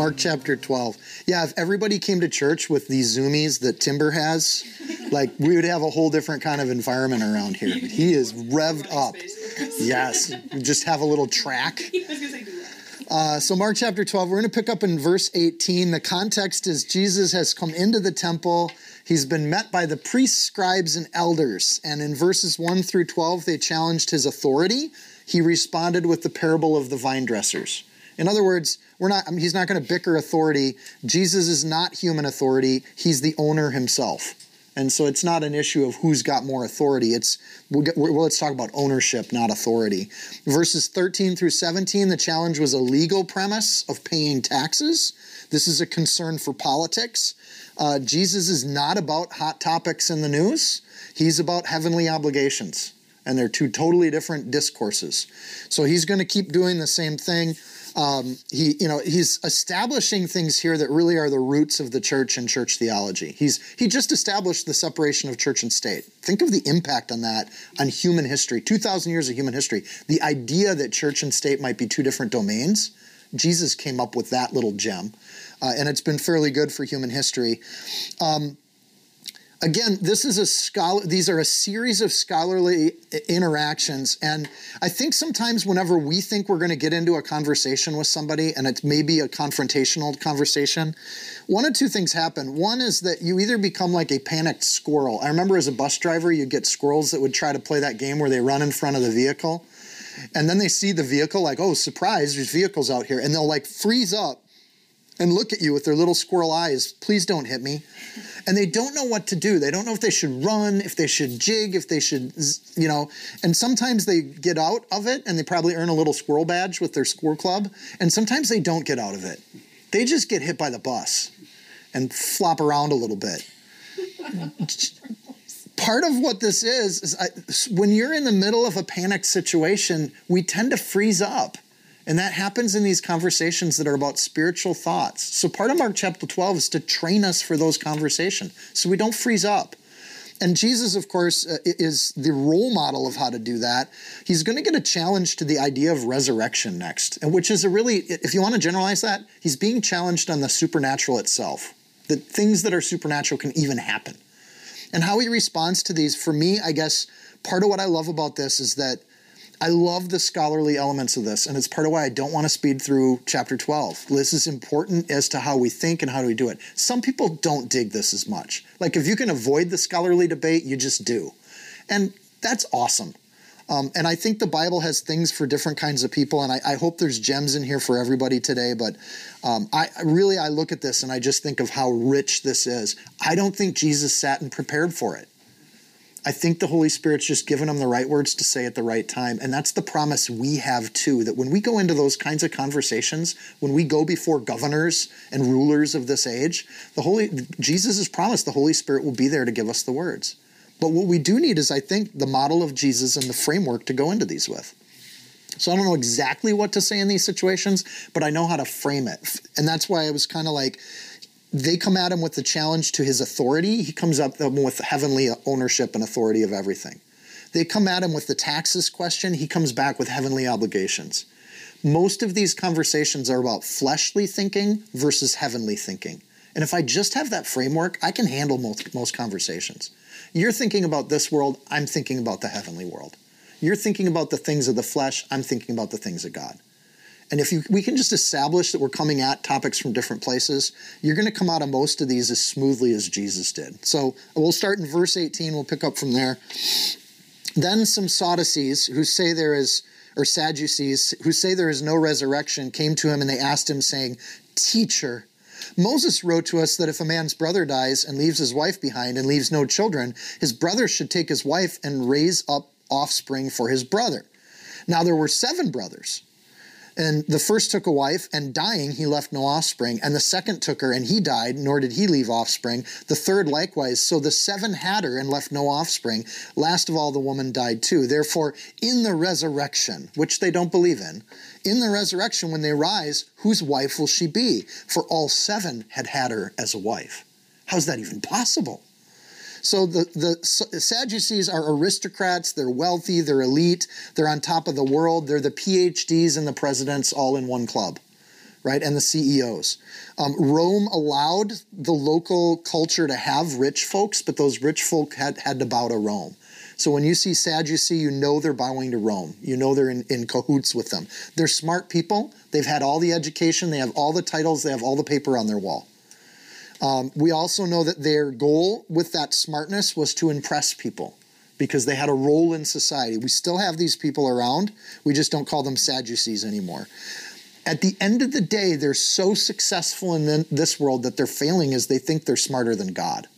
Mark chapter 12. Yeah, if everybody came to church with these zoomies that Timber has, like we would have a whole different kind of environment around here. He is revved up. Yes, just have a little track. Uh, so, Mark chapter 12, we're going to pick up in verse 18. The context is Jesus has come into the temple. He's been met by the priests, scribes, and elders. And in verses 1 through 12, they challenged his authority. He responded with the parable of the vine dressers. In other words, we're not, I mean, he's not going to bicker authority. Jesus is not human authority, he's the owner himself. And so it's not an issue of who's got more authority. It's we'll, get, well, let's talk about ownership, not authority. Verses 13 through 17, the challenge was a legal premise of paying taxes. This is a concern for politics. Uh, Jesus is not about hot topics in the news. He's about heavenly obligations, and they're two totally different discourses. So he's going to keep doing the same thing um, he, you know, he's establishing things here that really are the roots of the church and church theology. He's he just established the separation of church and state. Think of the impact on that on human history. Two thousand years of human history. The idea that church and state might be two different domains. Jesus came up with that little gem, uh, and it's been fairly good for human history. Um, again, this is a scholar. These are a series of scholarly interactions, and I think sometimes whenever we think we're going to get into a conversation with somebody, and it's maybe a confrontational conversation, one of two things happen. One is that you either become like a panicked squirrel. I remember as a bus driver, you'd get squirrels that would try to play that game where they run in front of the vehicle, and then they see the vehicle like, oh, surprise, there's vehicles out here, and they'll like freeze up and look at you with their little squirrel eyes. Please don't hit me. And they don't know what to do. They don't know if they should run, if they should jig, if they should, you know. And sometimes they get out of it and they probably earn a little squirrel badge with their squirrel club. And sometimes they don't get out of it. They just get hit by the bus and flop around a little bit. Part of what this is, is I, when you're in the middle of a panic situation, we tend to freeze up and that happens in these conversations that are about spiritual thoughts. So part of Mark chapter 12 is to train us for those conversations so we don't freeze up. And Jesus, of course, uh, is the role model of how to do that. He's going to get a challenge to the idea of resurrection next, and which is a really, if you want to generalize that, he's being challenged on the supernatural itself. That things that are supernatural can even happen. And how he responds to these, for me, I guess part of what I love about this is that I love the scholarly elements of this, and it's part of why I don't want to speed through chapter 12. This is important as to how we think and how do we do it. Some people don't dig this as much. Like, if you can avoid the scholarly debate, you just do. And that's awesome. Um, and I think the Bible has things for different kinds of people, and I, I hope there's gems in here for everybody today. But um, I really I look at this and I just think of how rich this is. I don't think Jesus sat and prepared for it. I think the Holy Spirit's just given them the right words to say at the right time. And that's the promise we have too that when we go into those kinds of conversations, when we go before governors and rulers of this age, the Holy Jesus has promised the Holy Spirit will be there to give us the words. But what we do need is, I think, the model of Jesus and the framework to go into these with. So I don't know exactly what to say in these situations, but I know how to frame it. And that's why I was kind of like, they come at him with the challenge to his authority. He comes up with heavenly ownership and authority of everything. They come at him with the taxes question. He comes back with heavenly obligations. Most of these conversations are about fleshly thinking versus heavenly thinking. And if I just have that framework, I can handle most, most conversations. You're thinking about this world, I'm thinking about the heavenly world. You're thinking about the things of the flesh, I'm thinking about the things of God. And if you, we can just establish that we're coming at topics from different places, you're going to come out of most of these as smoothly as Jesus did. So we'll start in verse 18, we'll pick up from there. Then some Sadducees who say there is, or Sadducees who say there is no resurrection came to him and they asked him, saying, Teacher, Moses wrote to us that if a man's brother dies and leaves his wife behind and leaves no children, his brother should take his wife and raise up offspring for his brother. Now there were seven brothers. And the first took a wife, and dying, he left no offspring. And the second took her, and he died, nor did he leave offspring. The third likewise. So the seven had her and left no offspring. Last of all, the woman died too. Therefore, in the resurrection, which they don't believe in, in the resurrection, when they rise, whose wife will she be? For all seven had had her as a wife. How's that even possible? So the, the Sadducees are aristocrats, they're wealthy, they're elite, they're on top of the world, they're the PhDs and the presidents all in one club, right? And the CEOs. Um, Rome allowed the local culture to have rich folks, but those rich folk had, had to bow to Rome. So when you see Sadducee, you know they're bowing to Rome. You know they're in, in cahoots with them. They're smart people. They've had all the education, they have all the titles, they have all the paper on their wall. Um, we also know that their goal with that smartness was to impress people because they had a role in society. We still have these people around, we just don't call them Sadducees anymore. At the end of the day, they're so successful in this world that they're failing as they think they're smarter than God.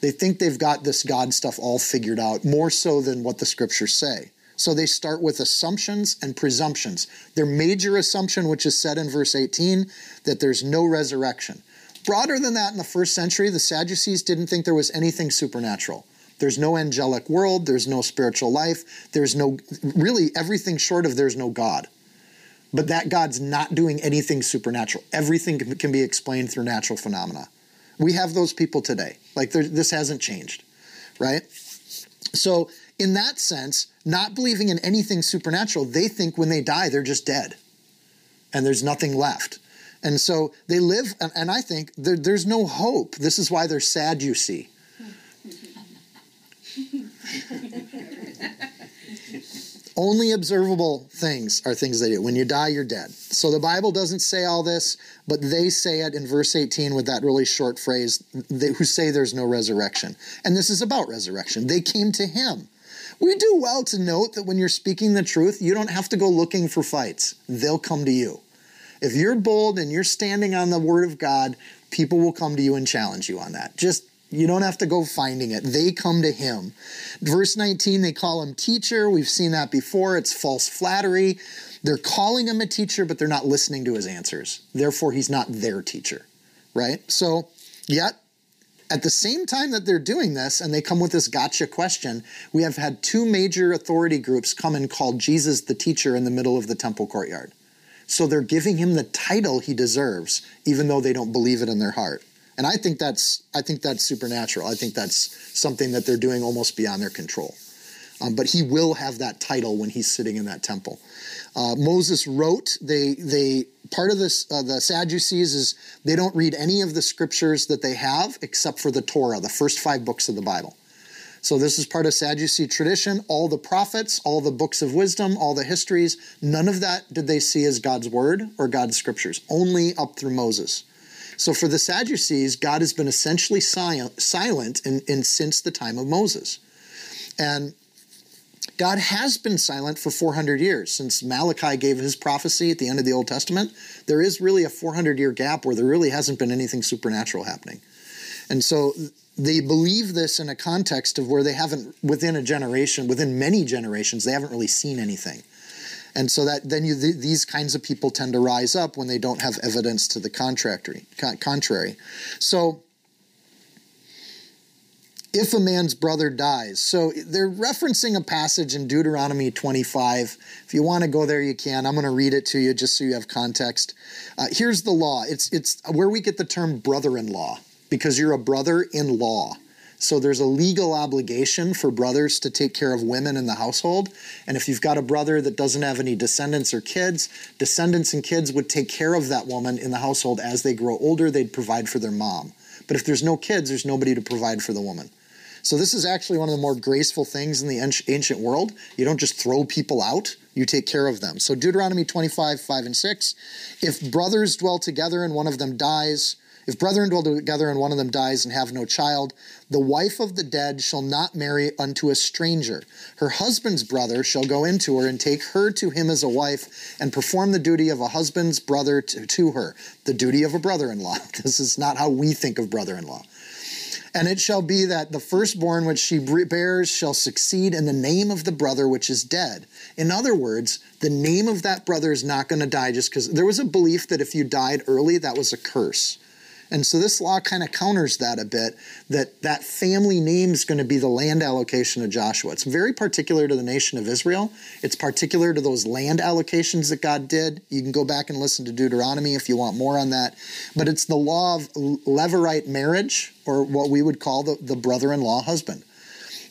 They think they've got this God stuff all figured out, more so than what the scriptures say. So they start with assumptions and presumptions. Their major assumption, which is said in verse 18, that there's no resurrection. Broader than that, in the first century, the Sadducees didn't think there was anything supernatural. There's no angelic world, there's no spiritual life, there's no, really, everything short of there's no God. But that God's not doing anything supernatural. Everything can be explained through natural phenomena. We have those people today. Like this hasn't changed, right? So, in that sense, not believing in anything supernatural, they think when they die, they're just dead and there's nothing left. And so they live, and, and I think there, there's no hope. This is why they're sad, you see. Only observable things are things they do. When you die, you're dead. So the Bible doesn't say all this, but they say it in verse 18 with that really short phrase they, who say there's no resurrection. And this is about resurrection. They came to him. We do well to note that when you're speaking the truth, you don't have to go looking for fights, they'll come to you. If you're bold and you're standing on the word of God, people will come to you and challenge you on that. Just you don't have to go finding it. They come to him. Verse 19, they call him teacher. We've seen that before. It's false flattery. They're calling him a teacher, but they're not listening to his answers. Therefore, he's not their teacher, right? So, yet, at the same time that they're doing this and they come with this gotcha question, we have had two major authority groups come and call Jesus the teacher in the middle of the temple courtyard. So they're giving him the title he deserves, even though they don't believe it in their heart. And I think that's I think that's supernatural. I think that's something that they're doing almost beyond their control. Um, but he will have that title when he's sitting in that temple. Uh, Moses wrote. They they part of this uh, the Sadducees is they don't read any of the scriptures that they have except for the Torah, the first five books of the Bible. So this is part of Sadducee tradition. All the prophets, all the books of wisdom, all the histories, none of that did they see as God's word or God's scriptures, only up through Moses. So for the Sadducees, God has been essentially silent in, in since the time of Moses. And God has been silent for 400 years. Since Malachi gave his prophecy at the end of the Old Testament, there is really a 400 year gap where there really hasn't been anything supernatural happening. And so they believe this in a context of where they haven't within a generation within many generations they haven't really seen anything. And so that then you, th- these kinds of people tend to rise up when they don't have evidence to the contrary contrary. So if a man's brother dies so they're referencing a passage in deuteronomy 25 if you want to go there you can. I'm going to read it to you just so you have context. Uh, here's the law. It's it's where we get the term brother-in-law because you're a brother in law. So there's a legal obligation for brothers to take care of women in the household. And if you've got a brother that doesn't have any descendants or kids, descendants and kids would take care of that woman in the household as they grow older, they'd provide for their mom. But if there's no kids, there's nobody to provide for the woman. So this is actually one of the more graceful things in the ancient world. You don't just throw people out, you take care of them. So Deuteronomy 25, 5 and 6. If brothers dwell together and one of them dies, if brethren dwell together and one of them dies and have no child, the wife of the dead shall not marry unto a stranger. Her husband's brother shall go into her and take her to him as a wife and perform the duty of a husband's brother to, to her, the duty of a brother in law. This is not how we think of brother in law. And it shall be that the firstborn which she bears shall succeed in the name of the brother which is dead. In other words, the name of that brother is not going to die just because there was a belief that if you died early, that was a curse. And so this law kind of counters that a bit that that family name is going to be the land allocation of Joshua. It's very particular to the nation of Israel. It's particular to those land allocations that God did. You can go back and listen to Deuteronomy if you want more on that. But it's the law of Levirate marriage, or what we would call the, the brother in law husband.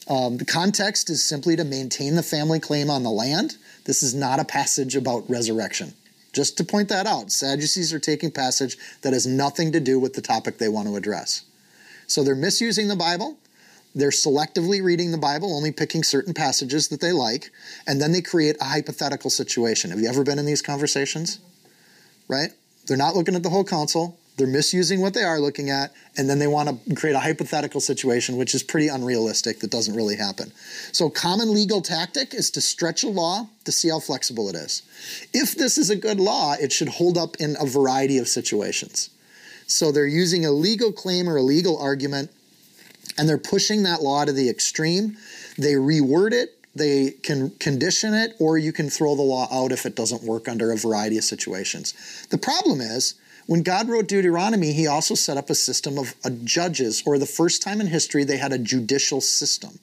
Um, the context is simply to maintain the family claim on the land. This is not a passage about resurrection. Just to point that out, Sadducees are taking passage that has nothing to do with the topic they want to address. So they're misusing the Bible. They're selectively reading the Bible, only picking certain passages that they like, and then they create a hypothetical situation. Have you ever been in these conversations? Right? They're not looking at the whole counsel. They're misusing what they are looking at, and then they want to create a hypothetical situation, which is pretty unrealistic, that doesn't really happen. So, common legal tactic is to stretch a law to see how flexible it is. If this is a good law, it should hold up in a variety of situations. So, they're using a legal claim or a legal argument, and they're pushing that law to the extreme. They reword it they can condition it or you can throw the law out if it doesn't work under a variety of situations. The problem is when God wrote Deuteronomy, he also set up a system of uh, judges, or the first time in history they had a judicial system.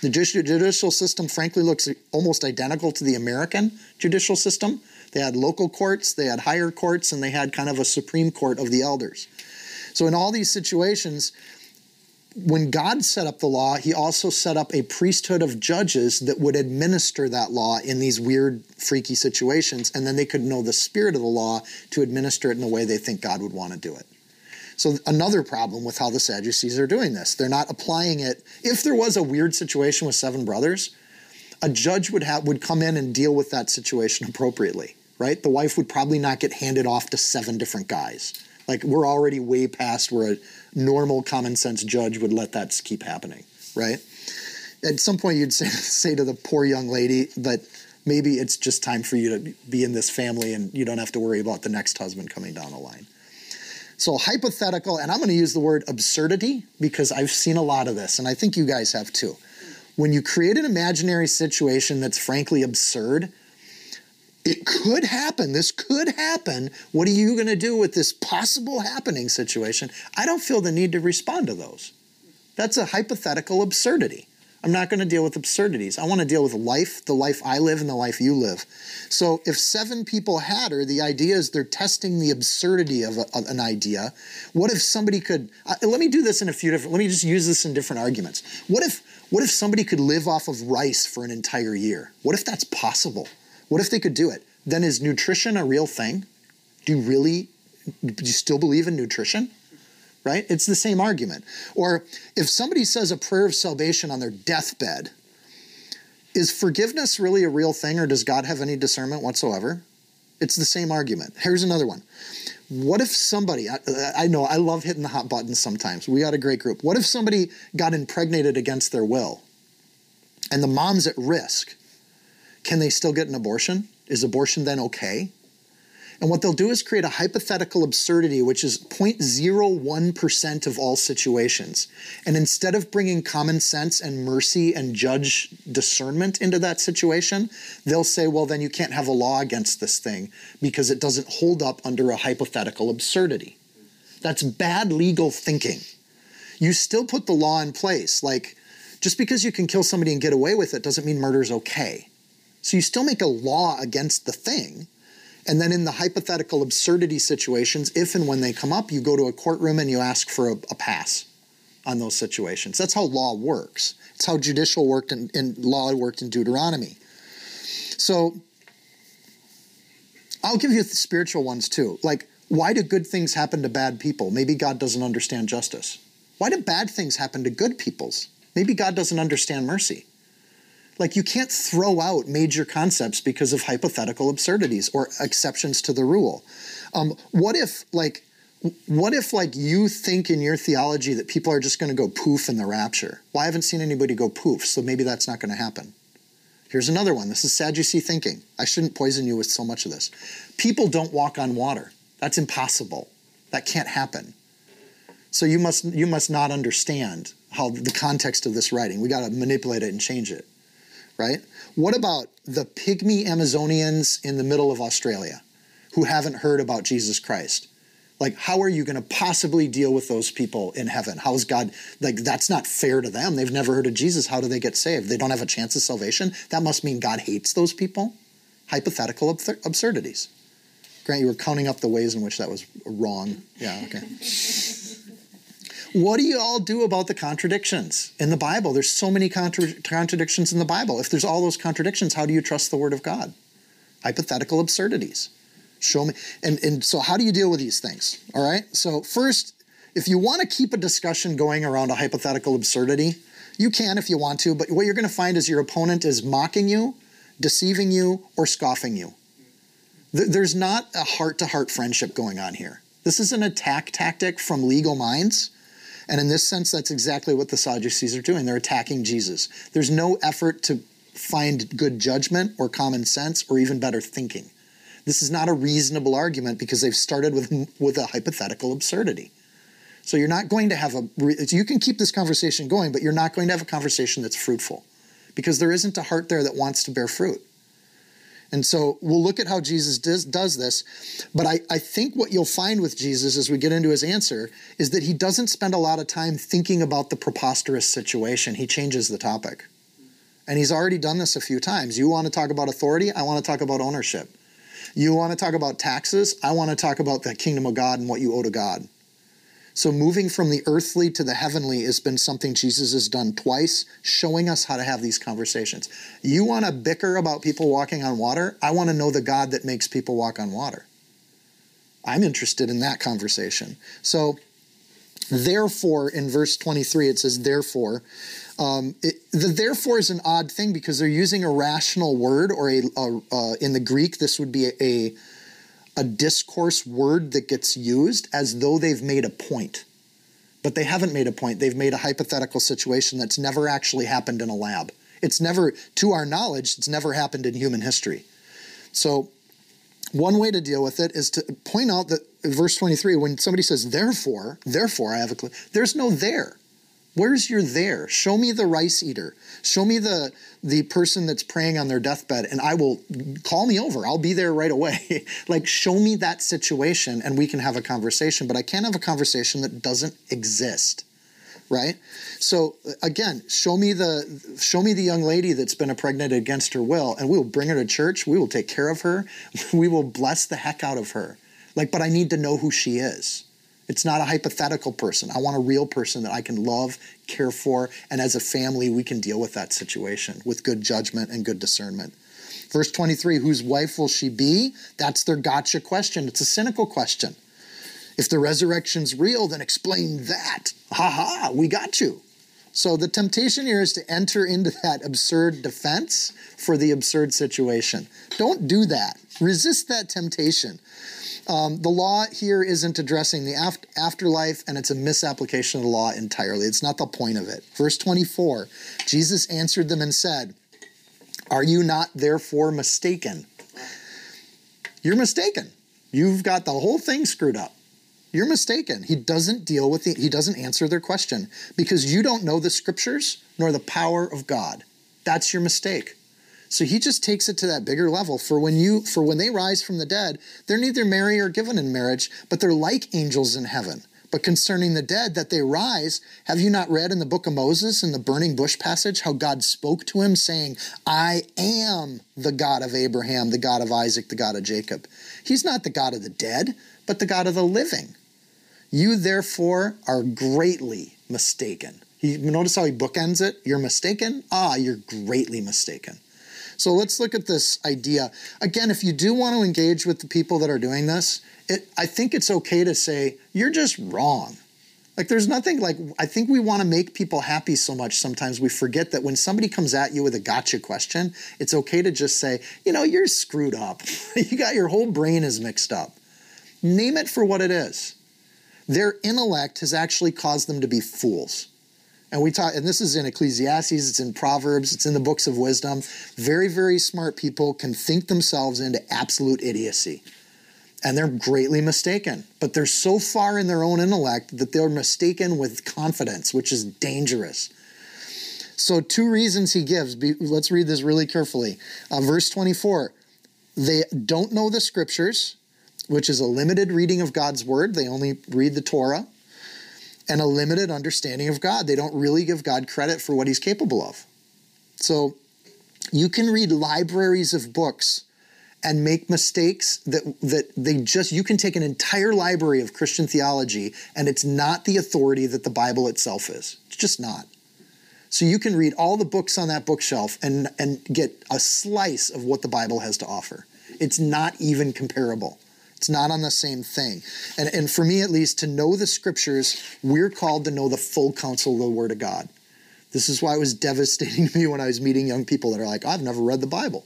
The judicial system, frankly, looks almost identical to the American judicial system. They had local courts, they had higher courts, and they had kind of a Supreme Court of the elders. So, in all these situations, when God set up the law, he also set up a priesthood of judges that would administer that law in these weird, freaky situations, and then they could know the spirit of the law to administer it in the way they think God would want to do it. So, another problem with how the Sadducees are doing this, they're not applying it. If there was a weird situation with seven brothers, a judge would have would come in and deal with that situation appropriately, right? The wife would probably not get handed off to seven different guys. Like we're already way past where a normal common sense judge would let that keep happening, right? At some point, you'd say, say to the poor young lady that maybe it's just time for you to be in this family and you don't have to worry about the next husband coming down the line. So, hypothetical, and I'm going to use the word absurdity because I've seen a lot of this, and I think you guys have too. When you create an imaginary situation that's frankly absurd, it could happen. This could happen. What are you going to do with this possible happening situation? I don't feel the need to respond to those. That's a hypothetical absurdity. I'm not going to deal with absurdities. I want to deal with life, the life I live, and the life you live. So if seven people had her, the idea is they're testing the absurdity of, a, of an idea. What if somebody could? Uh, let me do this in a few different. Let me just use this in different arguments. What if? What if somebody could live off of rice for an entire year? What if that's possible? What if they could do it? Then is nutrition a real thing? Do you really, do you still believe in nutrition? Right? It's the same argument. Or if somebody says a prayer of salvation on their deathbed, is forgiveness really a real thing or does God have any discernment whatsoever? It's the same argument. Here's another one. What if somebody, I, I, know I love hitting the hot buttons sometimes. We got a great group. What if somebody got impregnated against their will and the mom's at risk? Can they still get an abortion? Is abortion then okay? And what they'll do is create a hypothetical absurdity, which is 0.01% of all situations. And instead of bringing common sense and mercy and judge discernment into that situation, they'll say, well, then you can't have a law against this thing because it doesn't hold up under a hypothetical absurdity. That's bad legal thinking. You still put the law in place. Like, just because you can kill somebody and get away with it doesn't mean murder's okay. So you still make a law against the thing. And then in the hypothetical absurdity situations, if and when they come up, you go to a courtroom and you ask for a, a pass on those situations. That's how law works. It's how judicial worked and in, in, law worked in Deuteronomy. So I'll give you the spiritual ones too. Like, why do good things happen to bad people? Maybe God doesn't understand justice. Why do bad things happen to good peoples? Maybe God doesn't understand mercy. Like you can't throw out major concepts because of hypothetical absurdities or exceptions to the rule. Um, what if like what if like you think in your theology that people are just going to go poof in the rapture? Well, I haven't seen anybody go poof, so maybe that's not going to happen. Here's another one. This is Sadducee thinking. I shouldn't poison you with so much of this. People don't walk on water. That's impossible. That can't happen. So you must you must not understand how the context of this writing. We got to manipulate it and change it, right? What about the pygmy Amazonians in the middle of Australia who haven't heard about Jesus Christ? Like, how are you going to possibly deal with those people in heaven? How's God, like, that's not fair to them. They've never heard of Jesus. How do they get saved? They don't have a chance of salvation. That must mean God hates those people. Hypothetical absurdities. Grant, you were counting up the ways in which that was wrong. Yeah, okay. what do you all do about the contradictions in the Bible? There's so many contra- contradictions in the Bible. If there's all those contradictions, how do you trust the Word of God? Hypothetical absurdities. Show me. And, and so, how do you deal with these things? All right. So, first, if you want to keep a discussion going around a hypothetical absurdity, you can if you want to, but what you're going to find is your opponent is mocking you, deceiving you, or scoffing you. There's not a heart to heart friendship going on here. This is an attack tactic from legal minds. And in this sense, that's exactly what the Sadducees are doing. They're attacking Jesus. There's no effort to find good judgment or common sense or even better thinking. This is not a reasonable argument because they've started with, with a hypothetical absurdity. So you're not going to have a, you can keep this conversation going, but you're not going to have a conversation that's fruitful because there isn't a heart there that wants to bear fruit. And so we'll look at how Jesus does, does this. But I, I think what you'll find with Jesus as we get into his answer is that he doesn't spend a lot of time thinking about the preposterous situation. He changes the topic. And he's already done this a few times. You want to talk about authority? I want to talk about ownership. You want to talk about taxes? I want to talk about the kingdom of God and what you owe to God. So, moving from the earthly to the heavenly has been something Jesus has done twice, showing us how to have these conversations. You want to bicker about people walking on water? I want to know the God that makes people walk on water. I'm interested in that conversation. So, therefore, in verse 23, it says, therefore. Um, it, the therefore is an odd thing because they're using a rational word, or a, a uh, in the Greek, this would be a, a a discourse word that gets used as though they've made a point. But they haven't made a point. They've made a hypothetical situation that's never actually happened in a lab. It's never, to our knowledge, it's never happened in human history. So, one way to deal with it is to point out that verse 23, when somebody says, therefore, therefore I have a clue, there's no there. Where's your there? Show me the rice eater. Show me the the person that's praying on their deathbed and I will call me over. I'll be there right away. like show me that situation and we can have a conversation, but I can't have a conversation that doesn't exist. Right? So again, show me the show me the young lady that's been impregnated against her will and we will bring her to church. We will take care of her. We will bless the heck out of her. Like but I need to know who she is. It's not a hypothetical person. I want a real person that I can love, care for, and as a family, we can deal with that situation with good judgment and good discernment. Verse 23 Whose wife will she be? That's their gotcha question. It's a cynical question. If the resurrection's real, then explain that. Ha ha, we got you. So the temptation here is to enter into that absurd defense for the absurd situation. Don't do that. Resist that temptation. Um, the law here isn't addressing the after- afterlife, and it's a misapplication of the law entirely. It's not the point of it. Verse 24 Jesus answered them and said, Are you not therefore mistaken? You're mistaken. You've got the whole thing screwed up. You're mistaken. He doesn't deal with the, he doesn't answer their question because you don't know the scriptures nor the power of God. That's your mistake. So he just takes it to that bigger level. For when you for when they rise from the dead, they're neither married or given in marriage, but they're like angels in heaven. But concerning the dead that they rise, have you not read in the book of Moses in the burning bush passage how God spoke to him saying, "I am the God of Abraham, the God of Isaac, the God of Jacob." He's not the God of the dead, but the God of the living. You therefore are greatly mistaken. He, notice how he bookends it. You're mistaken. Ah, you're greatly mistaken. So let's look at this idea. Again, if you do want to engage with the people that are doing this, it, I think it's okay to say, you're just wrong. Like, there's nothing like, I think we want to make people happy so much sometimes we forget that when somebody comes at you with a gotcha question, it's okay to just say, you know, you're screwed up. you got your whole brain is mixed up. Name it for what it is. Their intellect has actually caused them to be fools. And we talk, and this is in Ecclesiastes, it's in Proverbs, it's in the books of wisdom. Very, very smart people can think themselves into absolute idiocy. and they're greatly mistaken. But they're so far in their own intellect that they're mistaken with confidence, which is dangerous. So, two reasons he gives. Let's read this really carefully. Uh, verse 24 they don't know the scriptures, which is a limited reading of God's word. They only read the Torah, and a limited understanding of God. They don't really give God credit for what he's capable of. So, you can read libraries of books and make mistakes that that they just you can take an entire library of Christian theology and it's not the authority that the Bible itself is. It's just not. So you can read all the books on that bookshelf and and get a slice of what the Bible has to offer. It's not even comparable. It's not on the same thing. And, and for me, at least, to know the scriptures, we're called to know the full counsel of the Word of God. This is why it was devastating to me when I was meeting young people that are like, I've never read the Bible.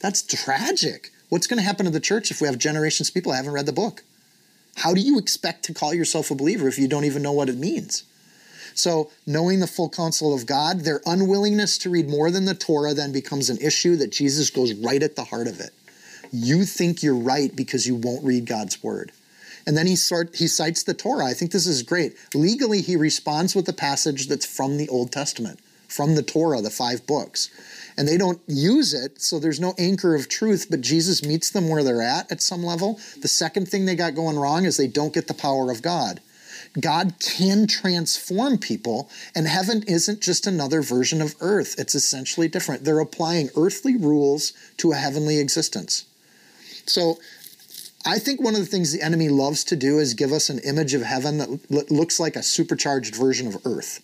That's tragic. What's going to happen to the church if we have generations of people who haven't read the book? How do you expect to call yourself a believer if you don't even know what it means? So, knowing the full counsel of God, their unwillingness to read more than the Torah then becomes an issue that Jesus goes right at the heart of it. You think you're right because you won't read God's word. And then he sort he cites the Torah. I think this is great. Legally, he responds with a passage that's from the Old Testament, from the Torah, the five books and they don't use it, so there's no anchor of truth, but Jesus meets them where they're at at some level. The second thing they got going wrong is they don't get the power of God. God can transform people, and heaven isn't just another version of earth. It's essentially different. They're applying earthly rules to a heavenly existence. So, I think one of the things the enemy loves to do is give us an image of heaven that looks like a supercharged version of earth,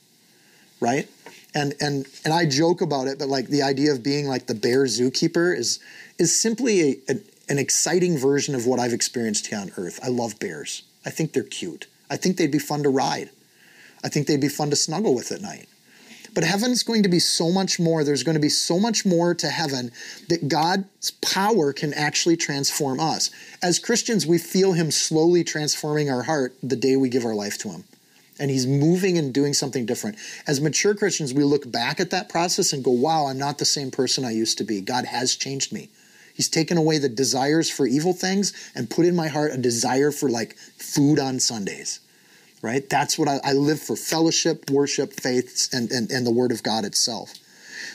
right? and and and I joke about it, but like the idea of being like the bear zookeeper is is simply a, a, an exciting version of what I've experienced here on Earth. I love bears. I think they're cute. I think they'd be fun to ride. I think they'd be fun to snuggle with at night. But heaven's going to be so much more. There's going to be so much more to heaven that God's power can actually transform us. As Christians, we feel Him slowly transforming our heart the day we give our life to Him and he's moving and doing something different. As mature Christians, we look back at that process and go, wow, I'm not the same person I used to be. God has changed me. He's taken away the desires for evil things and put in my heart a desire for like food on Sundays. Right? That's what I, I live for fellowship, worship, faith, and, and, and the Word of God itself.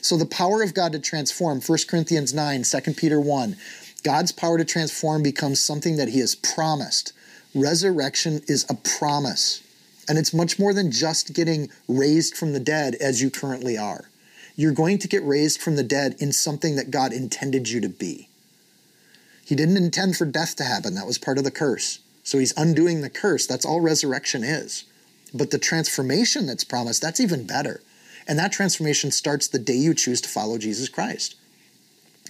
So the power of God to transform, 1 Corinthians 9, 2 Peter 1, God's power to transform becomes something that He has promised. Resurrection is a promise. And it's much more than just getting raised from the dead as you currently are. You're going to get raised from the dead in something that God intended you to be. He didn't intend for death to happen, that was part of the curse. So he's undoing the curse. That's all resurrection is. But the transformation that's promised, that's even better. And that transformation starts the day you choose to follow Jesus Christ.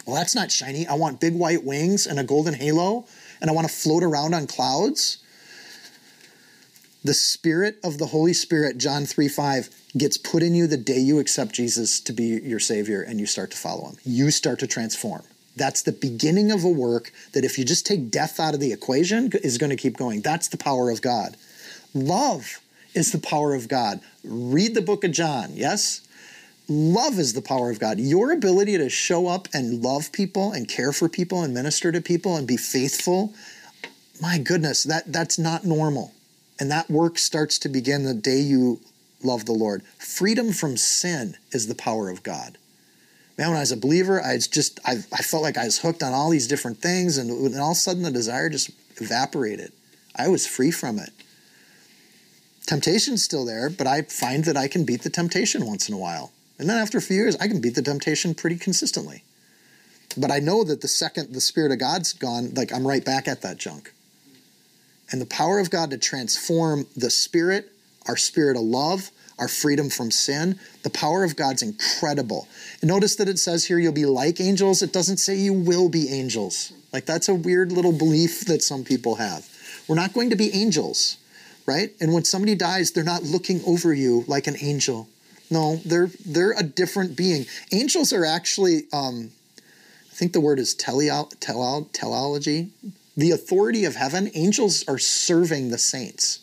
Well, that's not shiny. I want big white wings and a golden halo, and I want to float around on clouds the spirit of the Holy Spirit, John 3 5, gets put in you the day you accept Jesus to be your Savior and you start to follow Him. You start to transform. That's the beginning of a work that, if you just take death out of the equation, is going to keep going. That's the power of God. Love is the power of God. Read the book of John, yes? Love is the power of God. Your ability to show up and love people and care for people and minister to people and be faithful, my goodness, that, that's not normal. And that work starts to begin the day you love the Lord. Freedom from sin is the power of God. Man, when I was a believer, I just I, I felt like I was hooked on all these different things, and, and all of a sudden the desire just evaporated. I was free from it. Temptation's still there, but I find that I can beat the temptation once in a while. And then after a few years, I can beat the temptation pretty consistently. But I know that the second the Spirit of God's gone, like I'm right back at that junk and the power of God to transform the spirit, our spirit of love, our freedom from sin. The power of God's incredible. And notice that it says here you'll be like angels. It doesn't say you will be angels. Like that's a weird little belief that some people have. We're not going to be angels, right? And when somebody dies, they're not looking over you like an angel. No, they're they're a different being. Angels are actually, um, I think the word is teleo, teleo, teleology the authority of heaven, angels are serving the saints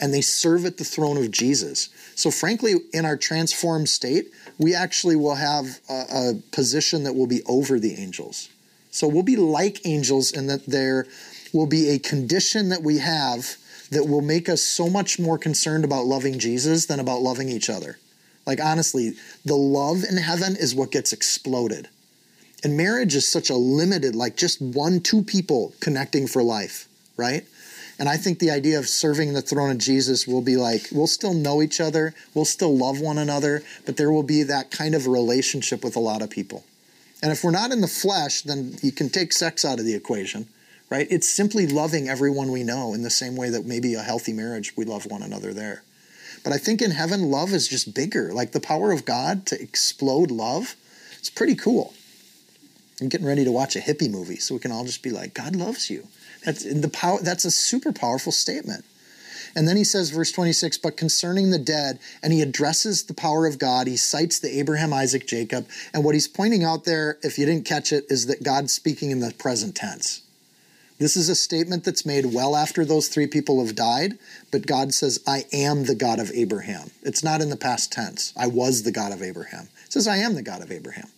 and they serve at the throne of Jesus. So, frankly, in our transformed state, we actually will have a, a, position that will be over the angels. So, we'll be like angels in that they're will be a condition that we have that will make us so much more concerned about loving Jesus than about loving each other. Like, honestly, the love in heaven is what gets exploded. And marriage is such a limited, like just one, two people connecting for life, right? And I think the idea of serving the throne of Jesus will be like, we'll still know each other, we'll still love one another, but there will be that kind of relationship with a lot of people. And if we're not in the flesh, then you can take sex out of the equation, right? It's simply loving everyone we know in the same way that maybe a healthy marriage, we love one another there. But I think in heaven, love is just bigger. Like the power of God to explode love, it's pretty cool. I'm getting ready to watch a hippie movie so we can all just be like, God loves you. That's the power. That's a super powerful statement. And then he says, verse 26, but concerning the dead, and he addresses the power of God. He cites the Abraham, Isaac, Jacob. And what he's pointing out there, if you didn't catch it, is that God's speaking in the present tense. This is a statement that's made well after those three people have died, but God says, I am the God of Abraham. It's not in the past tense. I was the God of Abraham. It says, I am the God of Abraham.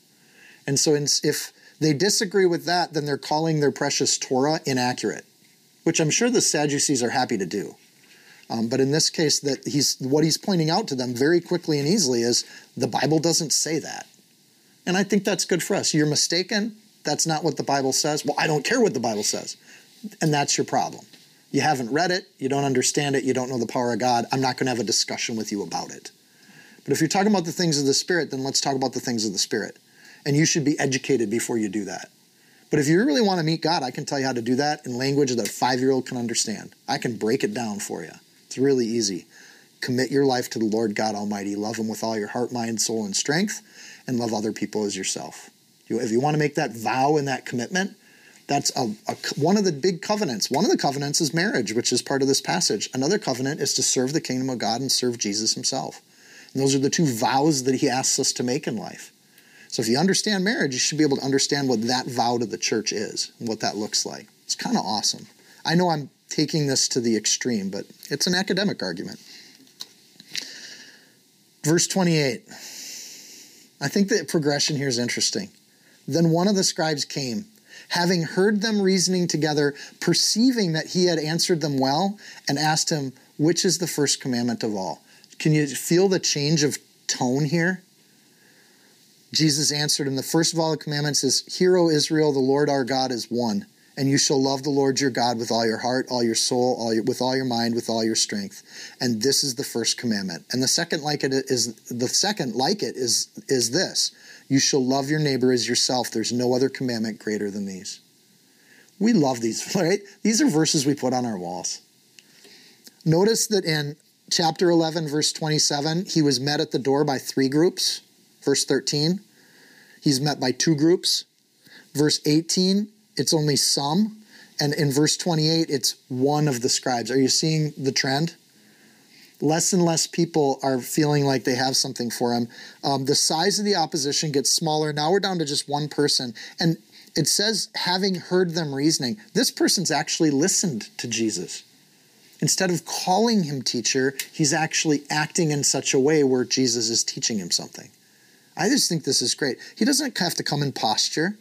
And so if they disagree with that, then they're calling their precious Torah inaccurate, which I'm sure the Sadducees are happy to do. Um, but in this case, that he's what he's pointing out to them very quickly and easily is the Bible doesn't say that, and I think that's good for us. You're mistaken. That's not what the Bible says. Well, I don't care what the Bible says, and that's your problem. You haven't read it. You don't understand it. You don't know the power of God. I'm not going to have a discussion with you about it. But if you're talking about the things of the Spirit, then let's talk about the things of the Spirit and you should be educated before you do that. But if you really want to meet God, I can tell you how to do that in language that a five year old can understand. I can break it down for you. It's really easy. Commit your life to the Lord God Almighty. Love Him with all your heart, mind, soul, and strength, and love other people as yourself. If you want to make that vow and that commitment, that's a, a, one of the big covenants. One of the covenants is marriage, which is part of this passage. Another covenant is to serve the kingdom of God and serve Jesus Himself. And those are the two vows that He asks us to make in life. So if you understand marriage, you should be able to understand what that vow to the church is and what that looks like. It's kind of awesome. I know I'm taking this to the extreme, but it's an academic argument. Verse 28. I think the progression here is interesting. Then one of the scribes came, having heard them reasoning together, perceiving that he had answered them well, and asked him, Which is the first commandment of all? Can you feel the change of tone here? Jesus answered him, The first of all the commandments is, Hear, O Israel, the Lord our God is one, and you shall love the Lord your God with all your heart, all your soul, all your, with all your mind, with all your strength. And this is the first commandment. And the second like it is the second like it is is this. You shall love your neighbor as yourself. There's no other commandment greater than these. We love these, right? These are verses we put on our walls. Notice that in chapter 11, verse 27, he was met at the door by three groups verse 13, he's met by two groups. Verse 18, it's only some. And in verse 28, it's one of the scribes. Are you seeing the trend? Less and less people are feeling like they have something for him. Um, the size of the opposition gets smaller. Now we're down to just one person. And it says, having heard them reasoning, this person's actually listened to Jesus. Instead of calling him teacher, he's actually acting in such a way where Jesus is teaching him something. I just think this is great. He doesn't have to come in posture.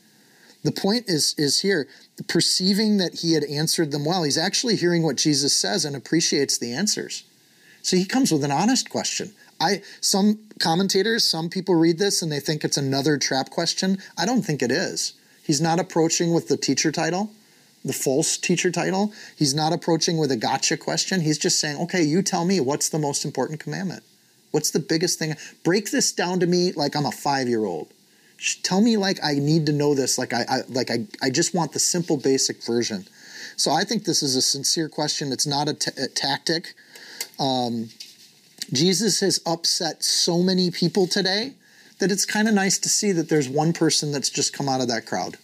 The point is is here, perceiving that he had answered them well. He's actually hearing what Jesus says and appreciates the answers. So he comes with an honest question. I some commentators, some people read this and they think it's another trap question. I don't think it is. He's not approaching with the teacher title, the false teacher title. He's not approaching with a gotcha question. He's just saying, "Okay, you tell me what's the most important commandment?" What's the biggest thing? Break this down to me like I'm a five year old. Tell me like I need to know this. Like I, I like I, I just want the simple basic version. So I think this is a sincere question. It's not a, t- a tactic. Um, Jesus has upset so many people today that it's kind of nice to see that there's one person that's just come out of that crowd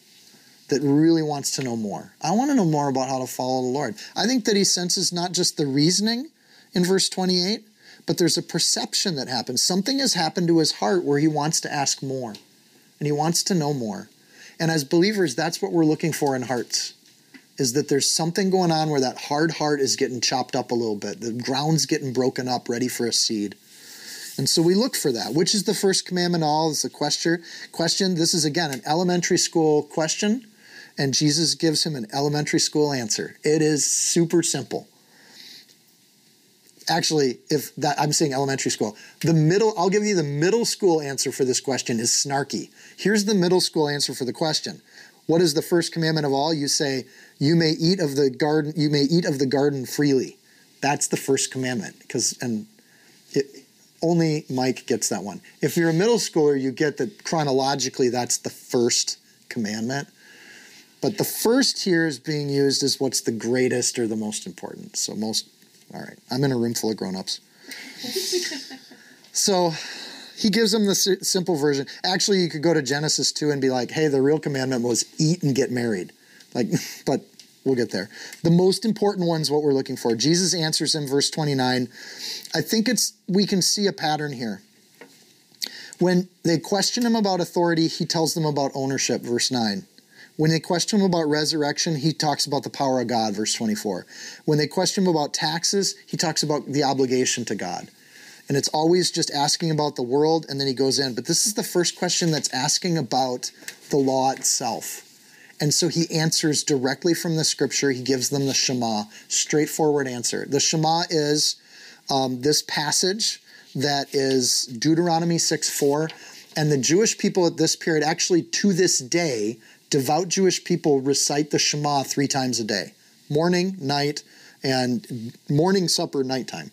that really wants to know more. I want to know more about how to follow the Lord. I think that he senses not just the reasoning in verse 28, but there's a perception that happens. Something has happened to his heart where he wants to ask more and he wants to know more. And as believers, that's what we're looking for in hearts is that there's something going on where that hard heart is getting chopped up a little bit. The ground's getting broken up, ready for a seed. And so we look for that. Which is the first commandment all? Is the question. Question. This is again an elementary school question. and Jesus gives him an elementary school answer. It is super simple. Actually, if that I'm saying elementary school, the middle, I'll give you the middle school answer for this question is snarky. Here's the middle school answer for the question. What is the first commandment of all? You say, you may eat of the garden, you may eat of the garden freely. That's the first commandment. Because and it, only Mike gets that one. If you're a middle schooler, you get that chronologically that's the first commandment. But the first here is being used as what's the greatest or the most important. So most all right. I'm in a room full of grown-ups. so he gives them the simple version. Actually, you could go to Genesis 2 and be like, "Hey, the real commandment was eat and get married." Like but we'll get there. The most important one's what we're looking for. Jesus answers in verse 29. I think it's we can see a pattern here. When they question him about authority, he tells them about ownership, verse 9. When they question him about resurrection, he talks about the power of God, verse 24. When they question him about taxes, he talks about the obligation to God. And it's always just asking about the world, and then he goes in. But this is the first question that's asking about the law itself. And so he answers directly from the scripture. He gives them the Shema, straightforward answer. The Shema is um, this passage that is Deuteronomy 6 4. And the Jewish people at this period, actually to this day, devout Jewish people recite the Shema three times a day morning, night, and morning, supper, nighttime.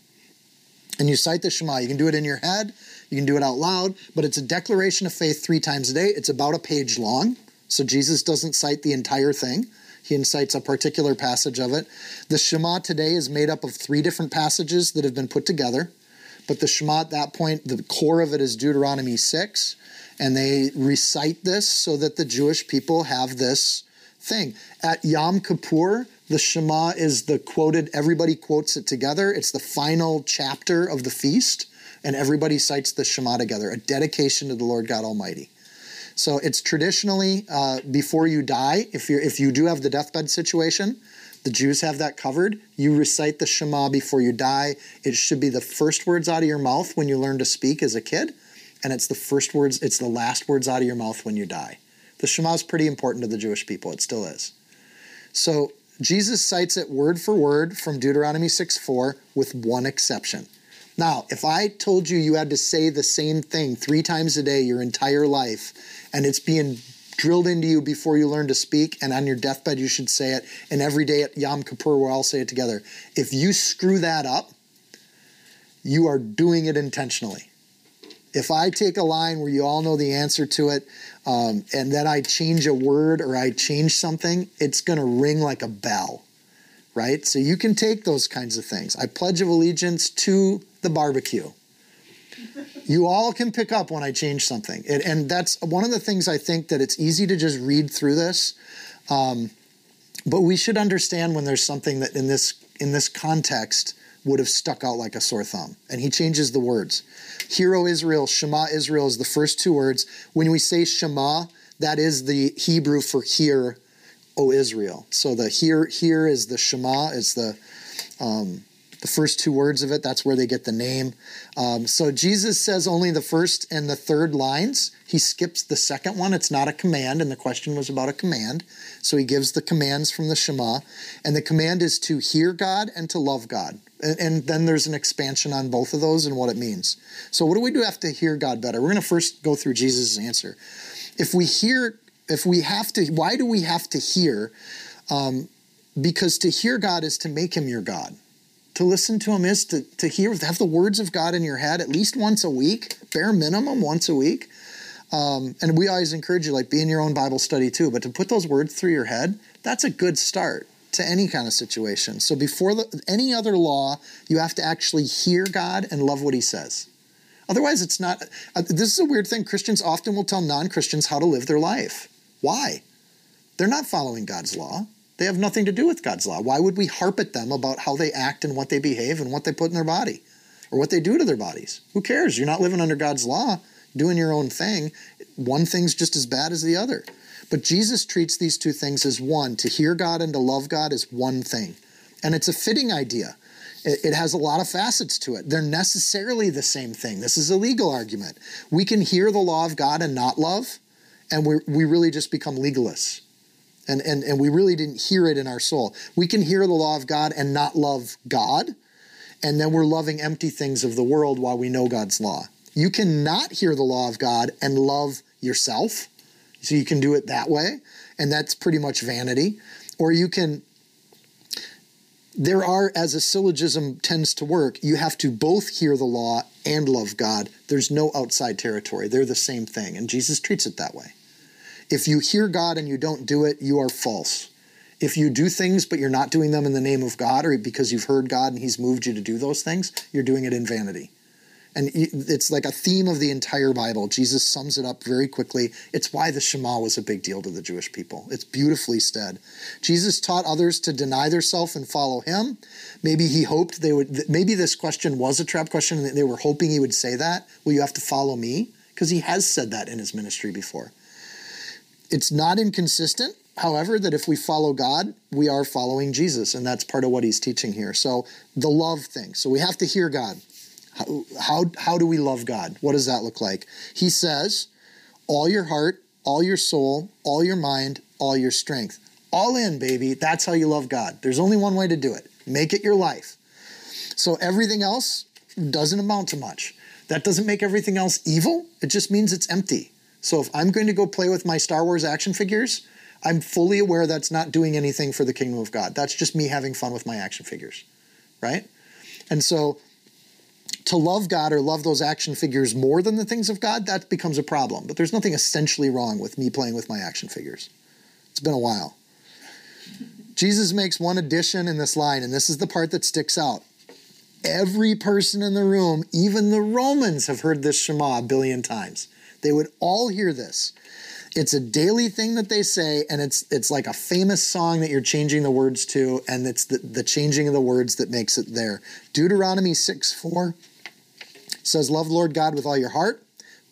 And you cite the Shema. You can do it in your head, you can do it out loud, but it's a declaration of faith three times a day. It's about a page long. So Jesus doesn't cite the entire thing. He incites a particular passage of it. The Shema today is made up of three different passages that have been put together. But the Shema at that point, the core of it is Deuteronomy 6 and they recite this so that the Jewish people have this thing. At Yom Kippur, the Shema is the quoted, everybody quotes it together. It's the final chapter of the feast, and everybody cites the Shema together, a dedication to the Lord God Almighty. So it's traditionally uh, before you die, if you if you do have the deathbed situation, the Jews have that covered. You recite the Shema before you die. It should be the first words out of your mouth when you learn to speak as a kid and it's the first words, it's the last words out of your mouth when you die. The Shema is pretty important to the Jewish people. It still is. So Jesus cites it word for word from Deuteronomy 6 4 with one exception. Now, if I told you you had to say the same thing three times a day your entire life, and it's being drilled into you before you learn to speak, and on your deathbed you should say it, and every day at Yom Kippur we'll all say it together. If you screw that up, you are doing it intentionally if I take a line where you all know the answer to it, um, and then I change a word or I change something, it's going to ring like a bell, right? So you can take those kinds of things. I pledge of allegiance to the barbecue. You all can pick up when I change something, it, and that's one of the things I think that it's easy to just read through this. Um, but we should understand when there's something that in this in this context would have stuck out like a sore thumb. And he changes the words. Hear, O Israel, Shema Israel is the first two words. When we say Shema, that is the Hebrew for hear, O Israel. So the hear, hear is the Shema, is the um, the first two words of it. That's where they get the name. Um, so Jesus says only the first and the third lines. He skips the second one. It's not a command, and the question was about a command. So he gives the commands from the Shema. And the command is to hear God and to love God. And, then there's an expansion on both of those and what it means. So, what do we do have to hear God better? We're going to first go through Jesus' answer. If we hear, if we have to, why do we have to hear? Um, because to hear God is to make him your God. To listen to him is to, to hear, have the words of God in your head at least once a week, bare minimum once a week. Um, and we always encourage you, like, be in your own Bible study too. But to put those words through your head, that's a good start to any kind of situation. So before the, any other law, you have to actually hear God and love what He says. Otherwise, it's not. Uh, this is a weird thing. Christians often will tell non Christians how to live their life. Why? They're not following God's law. They have nothing to do with God's law. Why would we harp at them about how they act and what they behave and what they put in their body or what they do to their bodies? Who cares? You're not living under God's law, doing your own thing. One thing's just as bad as the other. But Jesus treats these two things as one. To hear God and to love God is one thing. And it's a fitting idea. It, has a lot of facets to it. They're necessarily the same thing. This is a legal argument. We can hear the law of God and not love, and we we really just become legalists And, and, and we really didn't hear it in our soul. We can hear the law of God and not love God, and then we're loving empty things of the world while we know God's law. You cannot hear the law of God and love yourself. So you can do it that way, and that's pretty much vanity. Or you can, there are, as a syllogism tends to work, you have to both hear the law and love God. There's no outside territory, they're the same thing, and Jesus treats it that way. If you hear God and you don't do it, you are false. If you do things but you're not doing them in the name of God or because you've heard God and He's moved you to do those things, you're doing it in vanity. And it's like a theme of the entire Bible. Jesus sums it up very quickly. It's why the Shema was a big deal to the Jewish people. It's beautifully said. Jesus taught others to deny themselves and follow him. Maybe he hoped they would, maybe this question was a trap question and they were hoping he would say that. Will you have to follow me? Because he has said that in his ministry before. It's not inconsistent, however, that if we follow God, we are following Jesus. And that's part of what he's teaching here. So the love thing. So we have to hear God. How, how, do we love God? What does that look like? He says, all your heart, all your soul, all your mind, all your strength. All in, baby. That's how you love God. There's only one way to do it make it your life. So everything else doesn't amount to much. That doesn't make everything else evil, it just means it's empty. So if I'm going to go play with my Star Wars action figures, I'm fully aware that's not doing anything for the kingdom of God. That's just me having fun with my action figures, right? And so to love God or love those action figures more than the things of God, that becomes a problem. But there's nothing essentially wrong with me playing with my action figures. It's been a while. Jesus makes one addition in this line, and this is the part that sticks out. Every person in the room, even the Romans, have heard this Shema a billion times. They would all hear this. It's a daily thing that they say, and it's it's like a famous song that you're changing the words to, and it's the, the changing of the words that makes it there. Deuteronomy 6 4 says, Love Lord God with all your heart,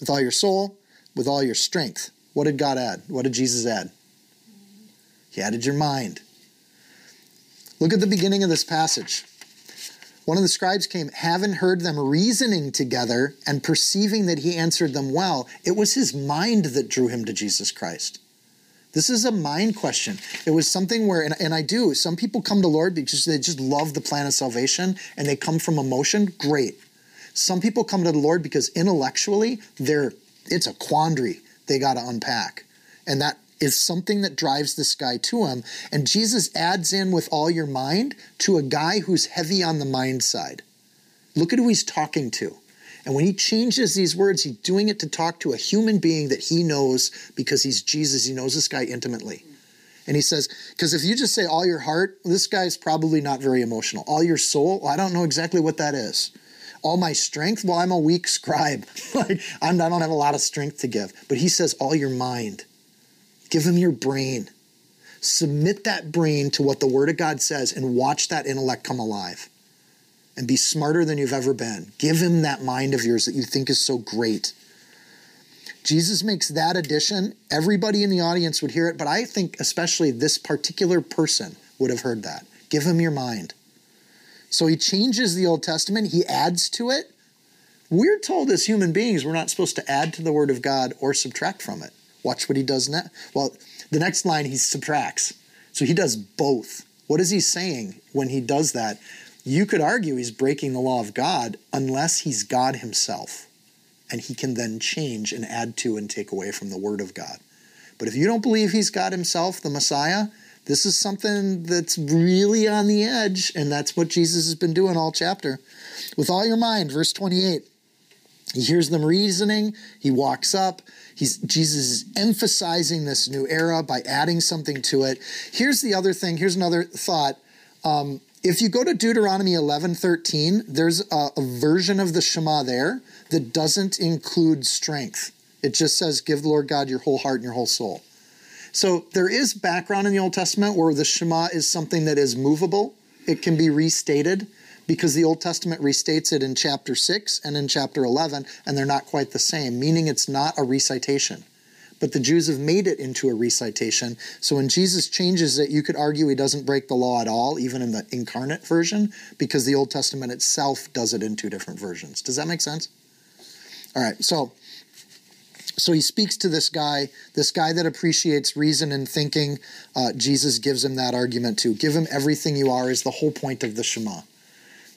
with all your soul, with all your strength. What did God add? What did Jesus add? He added your mind. Look at the beginning of this passage. One of the scribes came, having heard them reasoning together and perceiving that he answered them well. It was his mind that drew him to Jesus Christ. This is a mind question. It was something where, and, and I do, some people come to Lord because they just love the plan of salvation and they come from emotion. Great. Some people come to the Lord because intellectually they're it's a quandary they got to unpack. And that is something that drives this guy to him. And Jesus adds in with all your mind to a guy who's heavy on the mind side. Look at who he's talking to. And when he changes these words, he's doing it to talk to a human being that he knows because he's Jesus. He knows this guy intimately. And he says, because if you just say all your heart, this guy's probably not very emotional. All your soul, I don't know exactly what that is all my strength? Well i'm a weak scribe. Like I'm, i don't have a lot of strength to give. But he says all your mind. Give him your brain. Submit that brain to what the word of god says and watch that intellect come alive. And be smarter than you've ever been. Give him that mind of yours that you think is so great. Jesus makes that addition. Everybody in the audience would hear it but i think especially this particular person would have heard that. Give him your mind so he changes the Old Testament, he adds to it. We're told as human beings we're not supposed to add to the Word of God or subtract from it. Watch what he does next. Well, the next line he subtracts. So he does both. What is he saying when he does that? You could argue he's breaking the law of God unless he's God himself. And he can then change and add to and take away from the Word of God. But if you don't believe he's God himself, the Messiah, this is something that's really on the edge, and that's what Jesus has been doing all chapter. With all your mind, verse 28. He hears them reasoning, he walks up. He's, Jesus is emphasizing this new era by adding something to it. Here's the other thing, here's another thought. Um, if you go to Deuteronomy 11 13, there's a, a version of the Shema there that doesn't include strength. It just says, Give the Lord God your whole heart and your whole soul. So there is background in the Old Testament where the Shema is something that is movable. It can be restated because the Old Testament restates it in chapter 6 and in chapter 11, and they're not quite the same, meaning it's not a recitation. But the Jews have made it into a recitation. So when Jesus changes it, you could argue he doesn't break the law at all, even in the incarnate version, because the Old Testament itself does it in two different versions. Does that make sense? All right, so so he speaks to this guy, this guy that appreciates reason and thinking. Uh, Jesus gives him that argument too. Give him everything you are is the whole point of the Shema.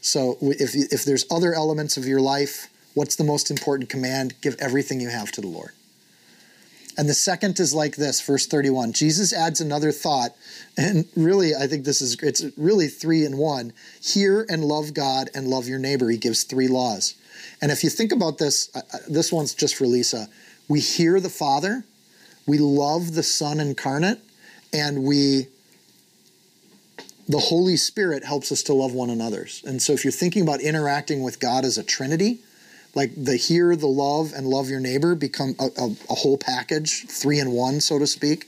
So if if there's other elements of your life, what's the most important command? Give everything you have to the Lord. And the second is like this, verse 31. Jesus adds another thought, and really, I think this is it's really three in one. Hear and love God and love your neighbor. He gives three laws. And if you think about this, this one's just for Lisa. We hear the Father, we love the Son incarnate, and we the Holy Spirit helps us to love one another. And so if you're thinking about interacting with God as a Trinity, like the hear, the love, and love your neighbor become a, a, a, whole package, three in one, so to speak.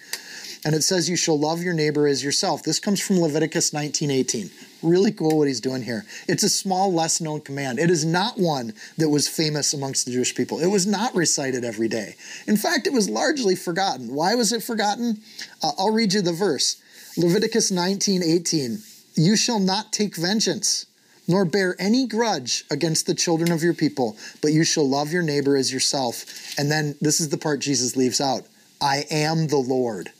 And it says you shall love your neighbor as yourself. This comes from Leviticus 19:18. Really cool what he's doing here. It's a small, less known command. It is not one that was famous amongst the Jewish people. It was not recited every day. In fact, it was largely forgotten. Why was it forgotten? Uh, I'll read you the verse. Leviticus 19:18. You shall not take vengeance nor bear any grudge against the children of your people, but you shall love your neighbor as yourself. And then this is the part Jesus leaves out I am the Lord.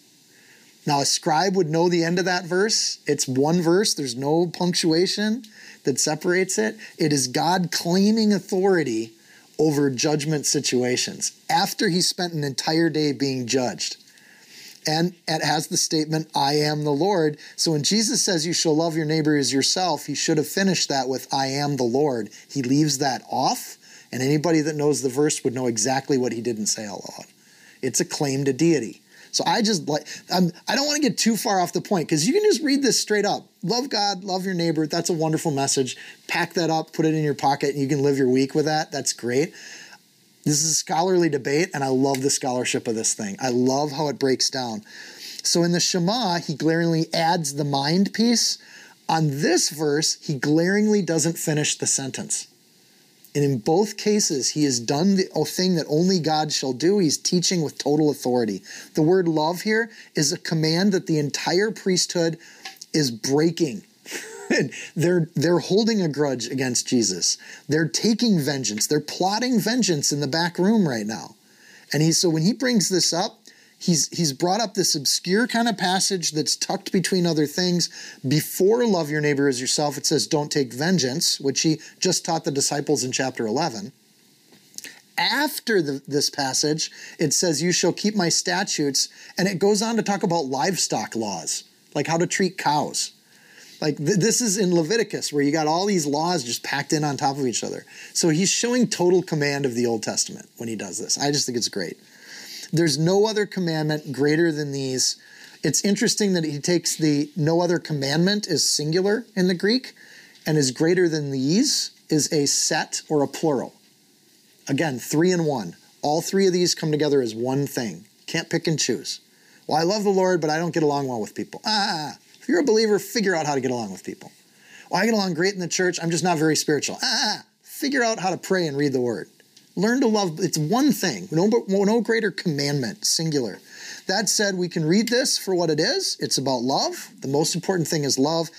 Now, a scribe would know the end of that verse. It's one verse, there's no punctuation that separates it. It is God claiming authority over judgment situations after he spent an entire day being judged and it has the statement, I am the Lord. So when Jesus says you shall love your neighbor as yourself, he should have finished that with, I am the Lord. He leaves that off, and anybody that knows the verse would know exactly what he didn't say out loud. It's a claim to deity. So I just like, I'm, I don't want to get too far off the point because you can just read this straight up. Love God, love your neighbor. That's a wonderful message. Pack that up, put it in your pocket, and you can live your week with that. That's great. This is a scholarly debate, and I love the scholarship of this thing. I love how it breaks down. So in the Shema, he glaringly adds the mind piece. On this verse, he glaringly doesn't finish the sentence. And in both cases, he has done the thing that only God shall do. He's teaching with total authority. The word love here is a command that the entire priesthood is breaking they're they're holding a grudge against Jesus. They're taking vengeance. They're plotting vengeance in the back room right now. And he so when he brings this up, he's he's brought up this obscure kind of passage that's tucked between other things. Before love your neighbor as yourself, it says don't take vengeance, which he just taught the disciples in chapter 11 after the, this passage, it says, You shall keep my statutes. And it goes on to talk about livestock laws, like how to treat cows. Like th- this is in Leviticus where you got all these laws just packed in on top of each other. So he's showing total command of the Old Testament when he does this. I just think it's great. There's no other commandment greater than these. It's interesting that he takes the no other commandment is singular in the Greek and is greater than these is a set or a plural. Again, three in one. All three of these come together as one thing. Can't pick and choose. Well, I love the Lord, but I don't get along well with people. Ah, if you're a believer, figure out how to get along with people. Well, I get along great in the church. I'm just not very spiritual. Ah, figure out how to pray and read the word. Learn to love. It's one thing. No, no greater commandment, singular. That said, we can read this for what it is. It's about love. The most important thing is love.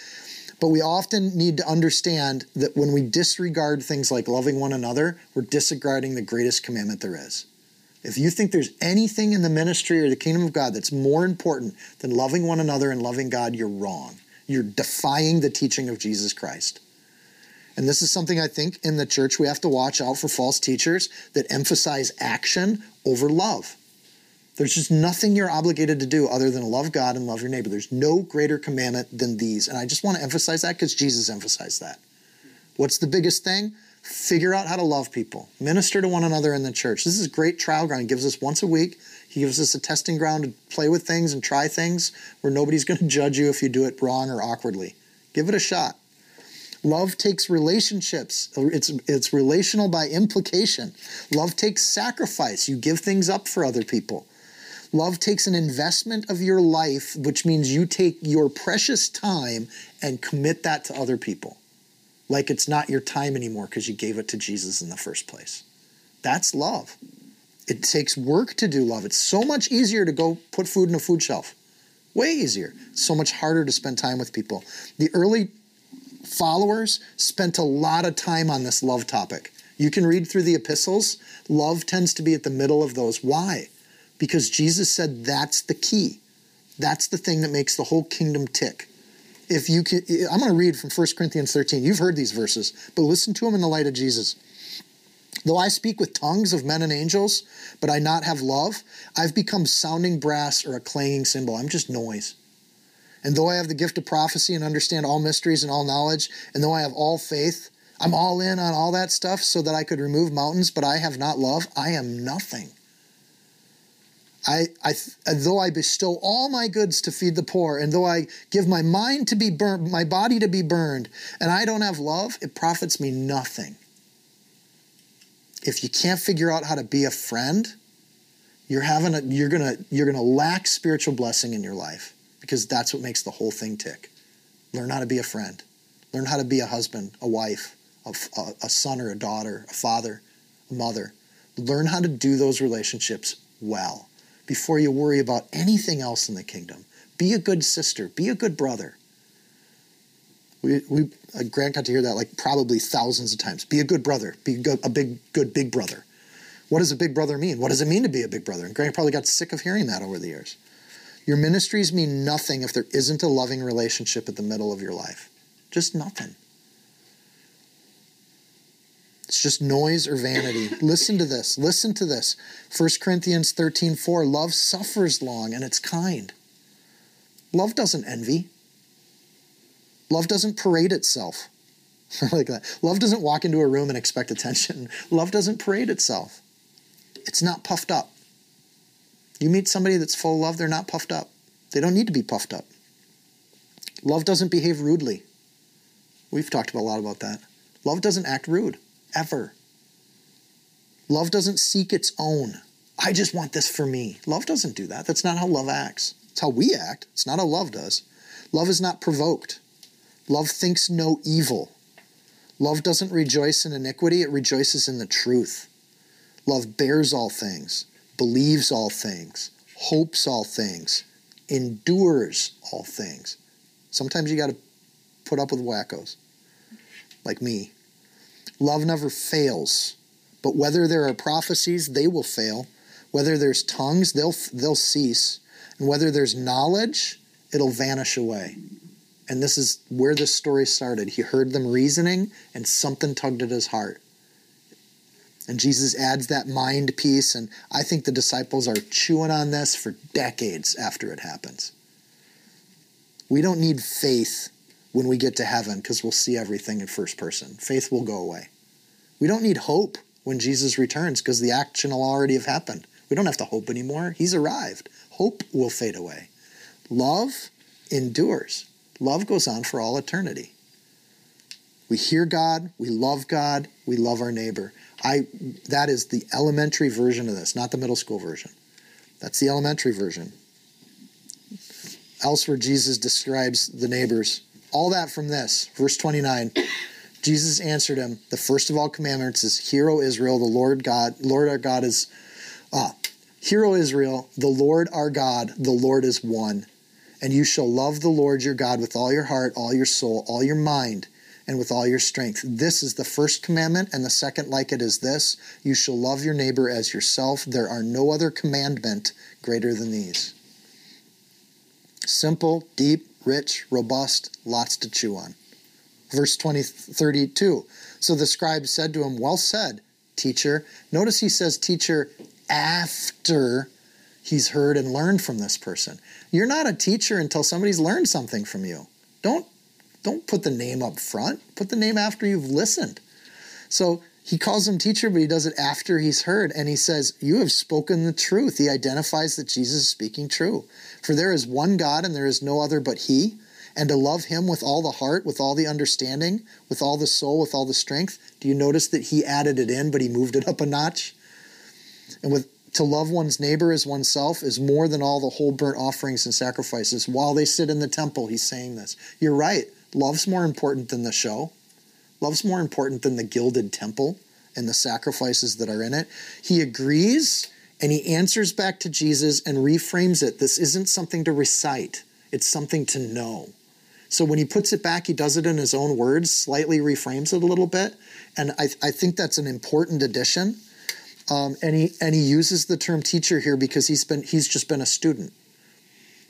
But we often need to understand that when we disregard things like loving one another, we're disregarding the greatest commandment there is. If you think there's anything in the ministry or the kingdom of God that's more important than loving one another and loving God, you're wrong. You're defying the teaching of Jesus Christ. And this is something I think in the church we have to watch out for false teachers that emphasize action over love. There's just nothing you're obligated to do other than love God and love your neighbor. There's no greater commandment than these. And I just want to emphasize that because Jesus emphasized that. What's the biggest thing? figure out how to love people, minister to one another in the church. This is great trial ground. He gives us once a week. He gives us a testing ground to play with things and try things where nobody's going to judge you if you do it wrong or awkwardly. Give it a shot. Love takes relationships. It's it's relational by implication. Love takes sacrifice. You give things up for other people. Love takes an investment of your life, which means you take your precious time and commit that to other people like it's not your time anymore because you gave it to Jesus in the first place. That's love. It takes work to do love. It's so much easier to go put food in a food shelf. Way easier. So much harder to spend time with people. The early followers spent a lot of time on this love topic. You can read through the epistles. Love tends to be at the middle of those. Why? Because Jesus said that's the key. That's the thing that makes the whole kingdom tick. If you can, I'm going to read from 1 Corinthians 13. You've heard these verses, but listen to them in the light of Jesus. Though I speak with tongues of men and angels, but I not have love, I've become sounding brass or a clanging cymbal. I'm just noise. And though I have the gift of prophecy and understand all mysteries and all knowledge, and though I have all faith, I'm all in on all that stuff so that I could remove mountains, but I have not love, I am nothing. I, I, though I bestow all my goods to feed the poor, and though I give my mind to be burned, my body to be burned, and I don't have love, it profits me nothing. If you can't figure out how to be a friend, you're having a, you're gonna you're gonna lack spiritual blessing in your life because that's what makes the whole thing tick. Learn how to be a friend. Learn how to be a husband, a wife, a, a son or a daughter, a father, a mother. Learn how to do those relationships well before you worry about anything else in the kingdom. Be a good sister, be a good brother. We, we uh, Grant got to hear that like probably thousands of times. Be a good brother, be a, a big, good big brother. What does a big brother mean? What does it mean to be a big brother? And Grant probably got sick of hearing that over the years. Your ministries mean nothing if there isn't a loving relationship at the middle of your life. Just nothing. It's just noise or vanity. Listen to this. Listen to this. 1 Corinthians 13 4 Love suffers long and it's kind. Love doesn't envy. Love doesn't parade itself like that. Love doesn't walk into a room and expect attention. Love doesn't parade itself. It's not puffed up. You meet somebody that's full of love, they're not puffed up. They don't need to be puffed up. Love doesn't behave rudely. We've talked a lot about that. Love doesn't act rude, ever. Love doesn't seek its own. I just want this for me. Love doesn't do that. That's not how love acts. It's how we act. It's not how love does. Love is not provoked. Love thinks no evil. Love doesn't rejoice in iniquity, it rejoices in the truth. Love bears all things, believes all things, hopes all things, endures all things. Sometimes you got to put up with wackos, like me. Love never fails, but whether there are prophecies, they will fail. Whether there's tongues, they'll, they'll cease. And whether there's knowledge, it'll vanish away. And this is where this story started. He heard them reasoning, and something tugged at his heart. And Jesus adds that mind piece, and I think the disciples are chewing on this for decades after it happens. We don't need faith when we get to heaven because we'll see everything in first person. Faith will go away. We don't need hope when Jesus returns because the action will already have happened. We don't have to hope anymore. He's arrived. Hope will fade away. Love endures. Love goes on for all eternity. We hear God, we love God, we love our neighbor. I that is the elementary version of this, not the middle school version. That's the elementary version. Elsewhere, Jesus describes the neighbors. All that from this, verse 29. Jesus answered him, The first of all commandments is, Hear, O Israel, the Lord God, Lord our God is, ah, Hear, O Israel, the Lord our God, the Lord is one. And you shall love the Lord your God with all your heart, all your soul, all your mind, and with all your strength. This is the first commandment, and the second like it is this you shall love your neighbor as yourself. There are no other commandment greater than these. Simple, deep, rich, robust, lots to chew on. Verse 20, 32. So the scribe said to him, Well said, teacher. Notice he says, teacher, after he's heard and learned from this person. You're not a teacher until somebody's learned something from you. Don't don't put the name up front. Put the name after you've listened. So he calls him teacher, but he does it after he's heard. And he says, You have spoken the truth. He identifies that Jesus is speaking true. For there is one God and there is no other but He. And to love Him with all the heart, with all the understanding, with all the soul, with all the strength. Do you notice that He added it in, but He moved it up a notch? And with to love one's neighbor as oneself is more than all the whole burnt offerings and sacrifices. While they sit in the temple, he's saying this. You're right. Love's more important than the show. Love's more important than the gilded temple and the sacrifices that are in it. He agrees and he answers back to Jesus and reframes it. This isn't something to recite, it's something to know. So when he puts it back, he does it in his own words, slightly reframes it a little bit. And I, I think that's an important addition. Um, and he and he uses the term teacher here because he's been he's just been a student.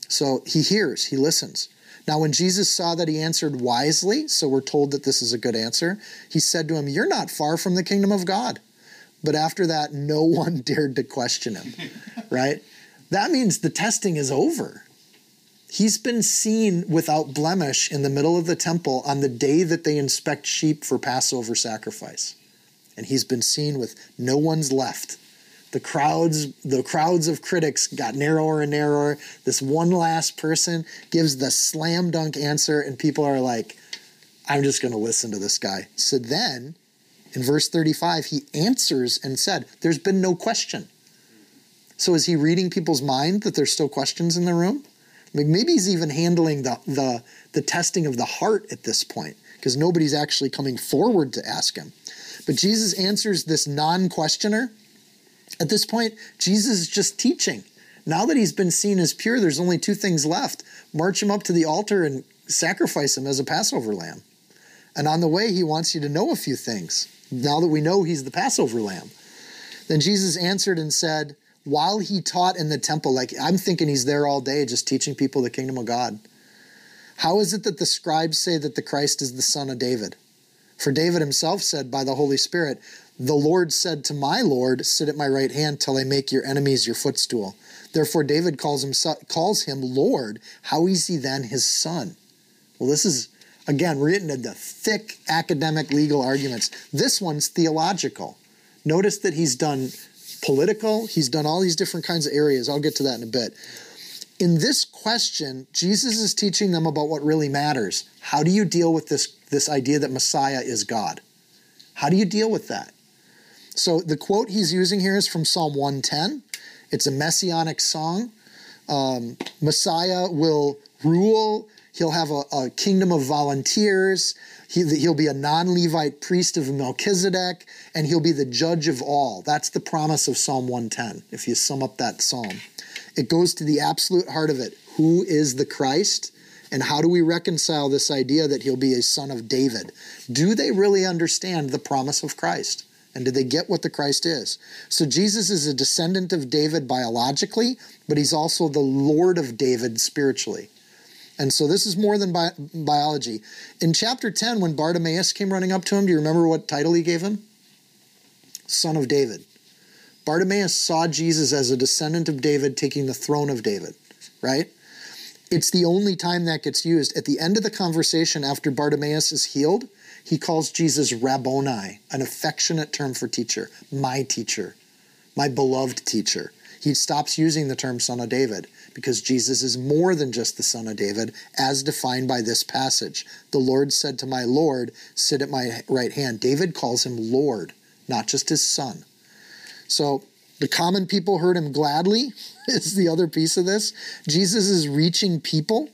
So he hears, he listens. Now, when Jesus saw that he answered wisely, so we're told that this is a good answer, he said to him, You're not far from the kingdom of God. But after that, no one dared to question him, right? That means the testing is over. He's been seen without blemish in the middle of the temple on the day that they inspect sheep for Passover sacrifice. And he's been seen with no one's left. The crowds, the crowds of critics got narrower and narrower. This one last person gives the slam dunk answer, and people are like, I'm just going to listen to this guy. So then, in verse 35, he answers and said, There's been no question. So is he reading people's mind that there's still questions in the room? Maybe he's even handling the, the, the testing of the heart at this point because nobody's actually coming forward to ask him. But Jesus answers this non questioner. At this point, Jesus is just teaching. Now that he's been seen as pure, there's only two things left march him up to the altar and sacrifice him as a Passover lamb. And on the way, he wants you to know a few things now that we know he's the Passover lamb. Then Jesus answered and said, while he taught in the temple, like I'm thinking he's there all day just teaching people the kingdom of God. How is it that the scribes say that the Christ is the son of David? For David himself said by the Holy Spirit, The Lord said to my Lord, Sit at my right hand till I make your enemies your footstool. Therefore, David calls him, calls him Lord. How is he then his son? Well, this is, again, we're getting into thick academic legal arguments. This one's theological. Notice that he's done political. He's done all these different kinds of areas. I'll get to that in a bit. In this question, Jesus is teaching them about what really matters. How do you deal with this, this idea that Messiah is God? How do you deal with that? So the quote he's using here is from Psalm 110. It's a messianic song. Um, Messiah will rule He'll have a, a kingdom of volunteers. He, will be a non Levite priest of Melchizedek, and he'll be the judge of all. That's the promise of Psalm 110, if you sum up that psalm. It goes to the absolute heart of it. Who is the Christ? And how do we reconcile this idea that he'll be a son of David? Do they really understand the promise of Christ? And do they get what the Christ is? So Jesus is a descendant of David biologically, but he's also the Lord of David spiritually. And so this is more than bi- biology. In chapter 10, when Bartimaeus came running up to him, do you remember what title he gave him? Son of David. Bartimaeus saw Jesus as a descendant of David taking the throne of David, right? It's the only time that gets used. At the end of the conversation, after Bartimaeus is healed, he calls Jesus Rabboni, an affectionate term for teacher, my teacher, my beloved teacher. He stops using the term son of David because Jesus is more than just the Son of David, as defined by this passage. The Lord said to my Lord, Sit at my right hand. David calls him Lord, not just his son. So the common people heard him gladly, is the other piece of this. Jesus is reaching people.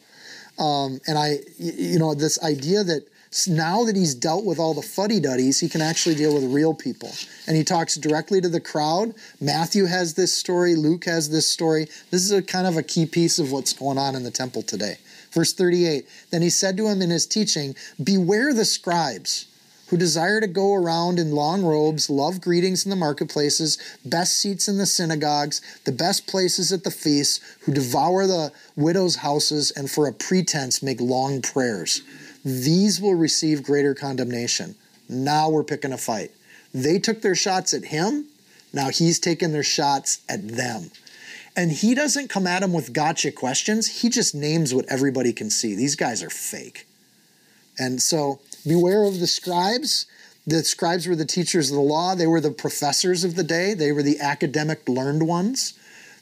Um, and I, you know, this idea that now that he's dealt with all the fuddy duddies, he can actually deal with real people. And he talks directly to the crowd. Matthew has this story, Luke has this story. This is a kind of a key piece of what's going on in the temple today. Verse 38 Then he said to him in his teaching, Beware the scribes who desire to go around in long robes, love greetings in the marketplaces, best seats in the synagogues, the best places at the feasts, who devour the widows' houses, and for a pretense make long prayers. These will receive greater condemnation. Now we're picking a fight. They took their shots at him. Now he's taking their shots at them. And he doesn't come at them with gotcha questions. He just names what everybody can see. These guys are fake. And so beware of the scribes. The scribes were the teachers of the law, they were the professors of the day, they were the academic learned ones.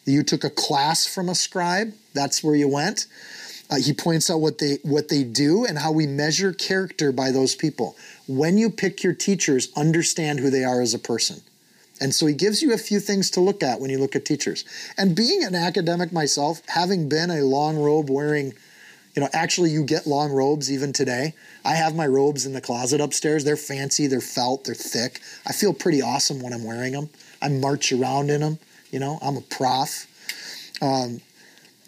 You took a class from a scribe, that's where you went. Uh, he points out what they what they do and how we measure character by those people. When you pick your teachers, understand who they are as a person. And so he gives you a few things to look at when you look at teachers. And being an academic myself, having been a long robe wearing, you know, actually you get long robes even today. I have my robes in the closet upstairs. They're fancy, they're felt, they're thick. I feel pretty awesome when I'm wearing them. I march around in them. You know, I'm a prof. Um,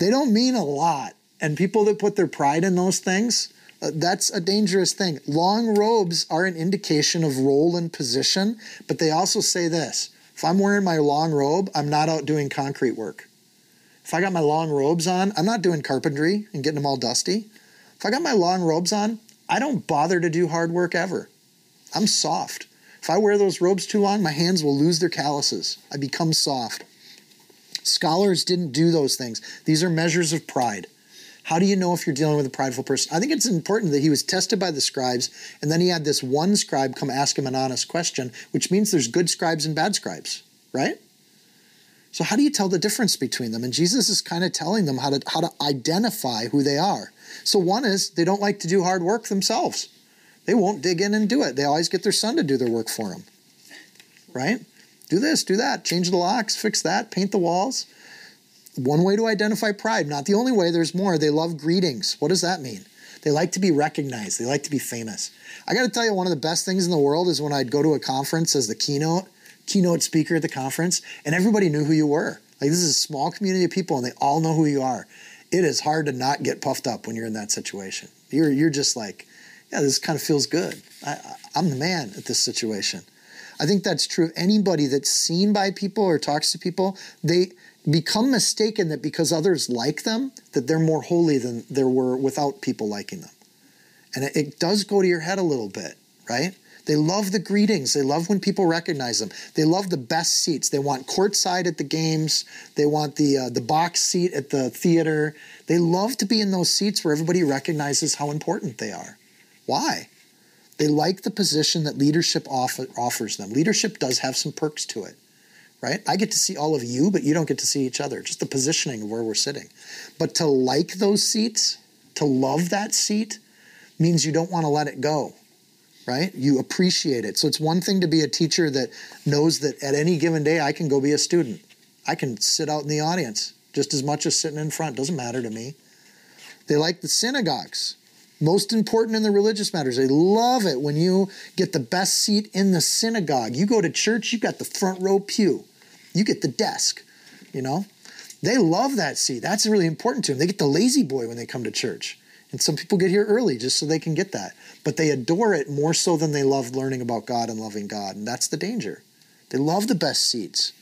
they don't mean a lot and people that put their pride in those things, Uh, that's a dangerous thing. Long robes are an indication of role and position, but they also say this if I'm wearing my long robe, I'm not out doing concrete work. If I got my long robes on, I'm not doing carpentry and getting them all dusty. If I got my long robes on, I don't bother to do hard work ever. I'm soft. If I wear those robes too long, my hands will lose their calluses. I become soft. Scholars didn't do those things. These are measures of pride. How do you know if you're dealing with a prideful person? I think it's important that he was tested by the scribes, and then he had this one scribe come ask him an honest question, which means there's good scribes and bad scribes, right? So how do you tell the difference between them? And Jesus is kind of telling them how to how to identify who they are. So one is they don't like to do hard work themselves. They won't dig in and do it. They always get their son to do their work for them. Right? Do this, do that, change the locks, fix that, paint the walls. One way to identify pride, not the only way, there's more. They love greetings. What does that mean? They like to be recognized, they like to be famous. I got to tell you, one of the best things in the world is when I'd go to a conference as the keynote, keynote speaker at the conference, and everybody knew who you were. Like, this is a small community of people, and they all know who you are. It is hard to not get puffed up when you're in that situation. You're, you're just like, yeah, this kind of feels good. I, I'm the man at this situation. I think that's true of anybody that's seen by people or talks to people. They become mistaken that because others like them, that they're more holy than there were without people liking them. And it, does go to your head a little bit, right? They love the greetings. They love when people recognize them. They love the best seats. They want courtside at the games. They want the uh, the box seat at the theater. They love to be in those seats where everybody recognizes how important they are. Why? They like the position that leadership offer, offers them. Leadership does have some perks to it, right? I get to see all of you, but you don't get to see each other. Just the positioning of where we're sitting. But to like those seats, to love that seat, means you don't want to let it go, right? You appreciate it. So it's one thing to be a teacher that knows that at any given day I can go be a student. I can sit out in the audience just as much as sitting in front. Doesn't matter to me. They like the synagogues most important in the religious matters. They love it when you get the best seat in the synagogue. You go to church, you've got the front row pew, you get the desk, you know. They love that seat. That's really important to them. They get the lazy boy when they come to church. And some people get here early just so they can get that. But they adore it more so than they love learning about God and loving God. And that's the danger. They love the best seats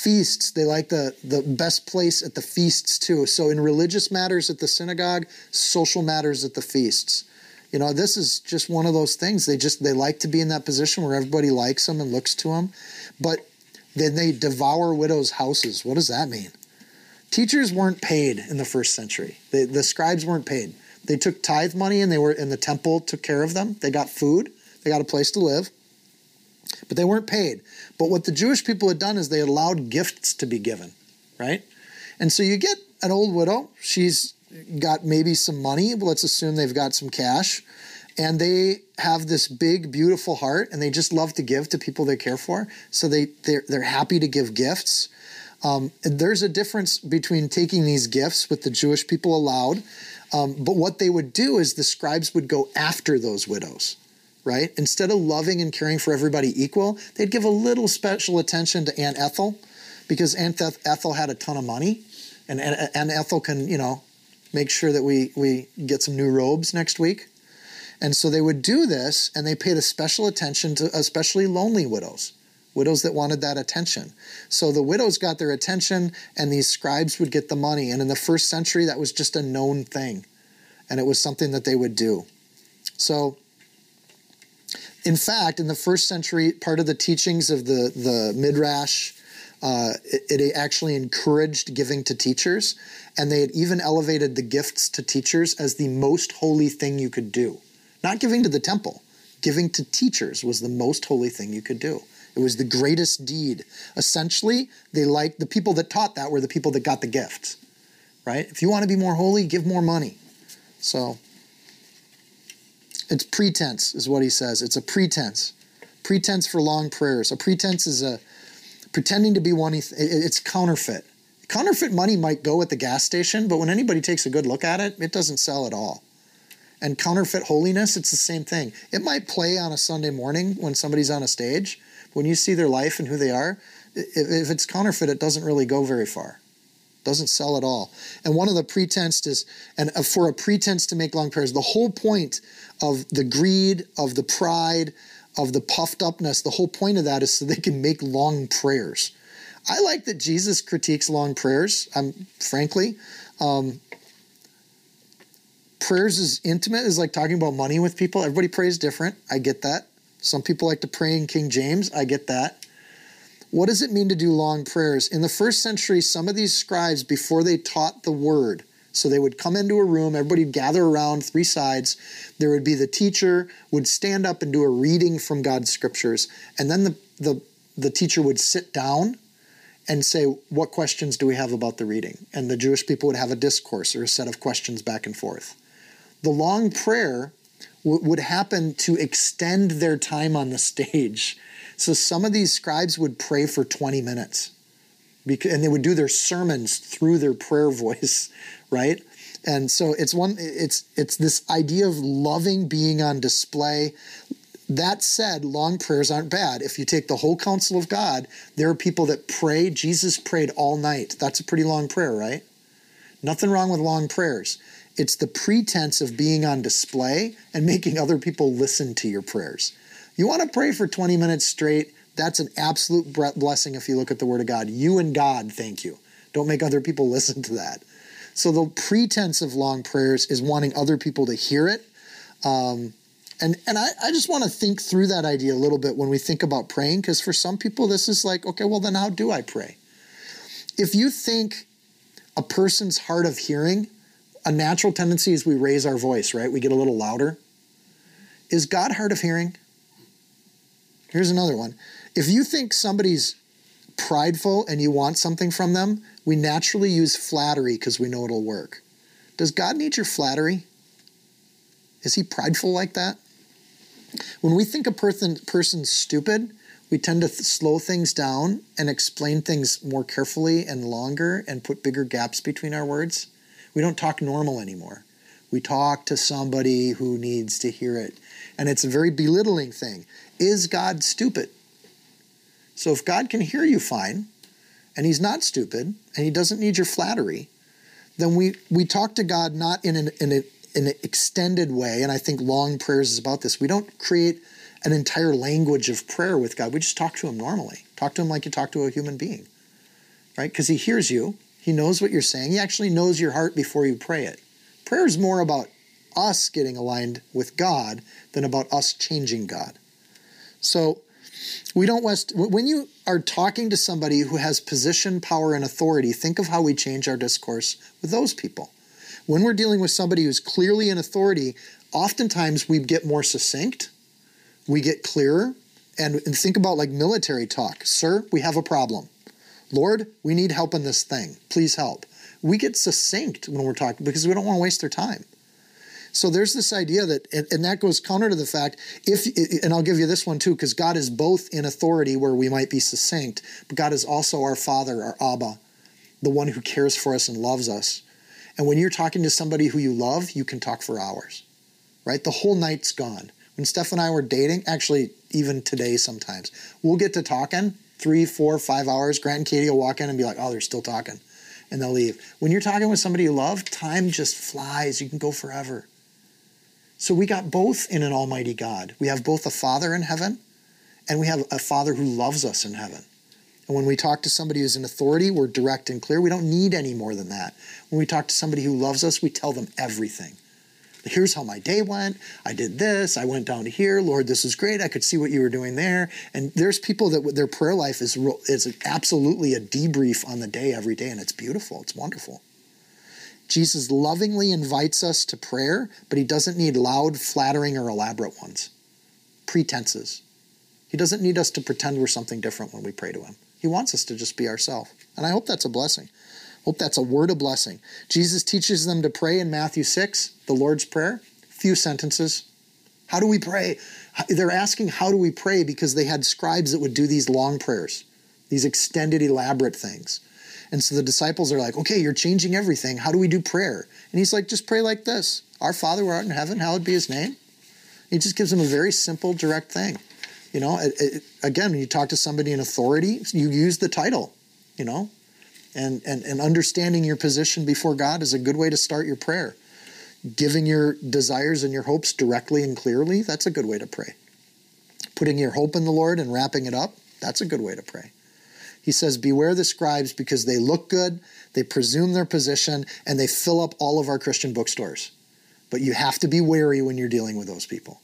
feasts they like the the best place at the feasts too so in religious matters at the synagogue social matters at the feasts you know this is just one of those things. They just they like to be in that position where everybody likes them and looks to them but then they devour widows houses. What does that mean? Teachers weren't paid in the first century. They, the scribes weren't paid. They took tithe money and they were in the temple took care of them. They got food. They got a place to live but they weren't paid. But what the Jewish people had done is they allowed gifts to be given, right? And so you get an old widow. She's got maybe some money. Let's assume they've got some cash. And they have this big, beautiful heart, and they just love to give to people they care for. So they they're, they're happy to give gifts. Um, there's a difference between taking these gifts, with the Jewish people allowed, um, but what they would do is the scribes would go after those widows right? Instead of loving and caring for everybody equal, they'd give a little special attention to Aunt Ethel because Aunt Ethel had a ton of money and Aunt Ethel can, you know, make sure that we, we get some new robes next week. And so they would do this and they paid a special attention to especially lonely widows, widows that wanted that attention. So the widows got their attention and these scribes would get the money. And in the first century, that was just a known thing. And it was something that they would do. So in fact, in the first century, part of the teachings of the, the Midrash, uh, it, it, actually encouraged giving to teachers, and they had even elevated the gifts to teachers as the most holy thing you could do. Not giving to the temple, giving to teachers was the most holy thing you could do. It was the greatest deed. Essentially, they liked the people that taught that were the people that got the gifts, Right? If you want to be more holy, give more money. So it's pretense, is what he says. It's a pretense. Pretense for long prayers. A pretense is a pretending to be one. It's counterfeit. Counterfeit money might go at the gas station, but when anybody takes a good look at it, it doesn't sell at all. And counterfeit holiness, it's the same thing. It might play on a Sunday morning when somebody's on a stage. When you see their life and who they are, if it's counterfeit, it doesn't really go very far. Doesn't sell at all. And one of the pretense is, and uh, for a pretense to make long prayers, the whole point of the greed, of the pride, of the puffed upness, the whole point of that is so they can make long prayers. I like that Jesus critiques long prayers. I'm frankly, um, prayers is intimate is like talking about money with people. Everybody prays different. I get that. Some people like to pray in King James. I get that. What does it mean to do long prayers? In the first century, some of these scribes, before they taught the word, so they would come into a room, everybody would gather around three sides. There would be the teacher would stand up and do a reading from God's scriptures, and then the the, the teacher would sit down and say, What questions do we have about the reading? And the Jewish people would have a discourse or a set of questions back and forth. The long prayer w- would happen to extend their time on the stage so some of these scribes would pray for 20 minutes. Because, and they would do their sermons through their prayer voice, right? And so it's one it's it's this idea of loving being on display. That said, long prayers aren't bad. If you take the whole counsel of God, there are people that pray. Jesus prayed all night. That's a pretty long prayer, right? Nothing wrong with long prayers. It's the pretense of being on display and making other people listen to your prayers. You want to pray for 20 minutes straight? That's an absolute blessing if you look at the Word of God. You and God, thank you. Don't make other people listen to that. So the pretense of long prayers is wanting other people to hear it. Um, and and I, I just want to think through that idea a little bit when we think about praying, because for some people, this is like, okay, well, then how do I pray? If you think a person's hard of hearing, a natural tendency is we raise our voice, right? We get a little louder. Is God hard of hearing? Here's another one. If you think somebody's prideful and you want something from them, we naturally use flattery because we know it'll work. Does God need your flattery? Is he prideful like that? When we think a person person's stupid, we tend to th- slow things down and explain things more carefully and longer and put bigger gaps between our words. We don't talk normal anymore. We talk to somebody who needs to hear it. And it's a very belittling thing. Is God stupid? So if God can hear you fine, and He's not stupid, and He doesn't need your flattery, then we, we talk to God not in an, in, a, in an extended way. And I think long prayers is about this. We don't create an entire language of prayer with God. We just talk to Him normally. Talk to Him like you talk to a human being, right? Because He hears you, He knows what you're saying, He actually knows your heart before you pray it. Prayer is more about us getting aligned with God than about us changing God. So we don't west when you are talking to somebody who has position, power, and authority, think of how we change our discourse with those people. When we're dealing with somebody who's clearly in authority, oftentimes we get more succinct, we get clearer, and, and think about like military talk. Sir, we have a problem. Lord, we need help in this thing. Please help. We get succinct when we're talking because we don't want to waste their time. So there's this idea that, and, and that goes counter to the fact, if, and I'll give you this one too, because God is both in authority where we might be succinct, but God is also our Father, our Abba, the one who cares for us and loves us. And when you're talking to somebody who you love, you can talk for hours, right? The whole night's gone. When Steph and I were dating, actually, even today sometimes, we'll get to talking three, four, five hours. Grant and Katie will walk in and be like, oh, they're still talking. And they'll leave. When you're talking with somebody you love, time just flies. You can go forever. So we got both in an almighty God. We have both a Father in heaven and we have a Father who loves us in heaven. And when we talk to somebody who's in authority, we're direct and clear. We don't need any more than that. When we talk to somebody who loves us, we tell them everything. Here's how my day went. I did this. I went down to here. Lord, this is great. I could see what you were doing there. And there's people that their prayer life is is absolutely a debrief on the day every day, and it's beautiful. It's wonderful. Jesus lovingly invites us to prayer, but he doesn't need loud, flattering, or elaborate ones. Pretenses. He doesn't need us to pretend we're something different when we pray to him. He wants us to just be ourselves. And I hope that's a blessing. Hope that's a word of blessing. Jesus teaches them to pray in Matthew 6, the Lord's Prayer. Few sentences. How do we pray? They're asking, How do we pray? because they had scribes that would do these long prayers, these extended, elaborate things. And so the disciples are like, okay, you're changing everything. How do we do prayer? And he's like, just pray like this Our Father who art in heaven, hallowed be his name. He just gives them a very simple, direct thing. You know, it, it, again, when you talk to somebody in authority, you use the title, you know. And, and, and understanding your position before God is a good way to start your prayer. Giving your desires and your hopes directly and clearly, that's a good way to pray. Putting your hope in the Lord and wrapping it up, that's a good way to pray. He says, Beware the scribes because they look good, they presume their position, and they fill up all of our Christian bookstores. But you have to be wary when you're dealing with those people,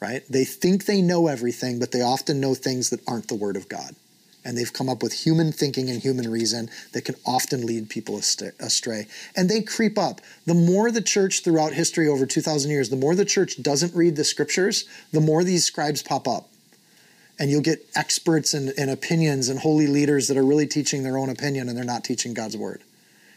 right? They think they know everything, but they often know things that aren't the Word of God. And they've come up with human thinking and human reason that can often lead people astray. And they creep up. The more the church throughout history over 2,000 years, the more the church doesn't read the scriptures, the more these scribes pop up and you'll get experts and, and, opinions and holy leaders that are really teaching their own opinion and they're not teaching God's word.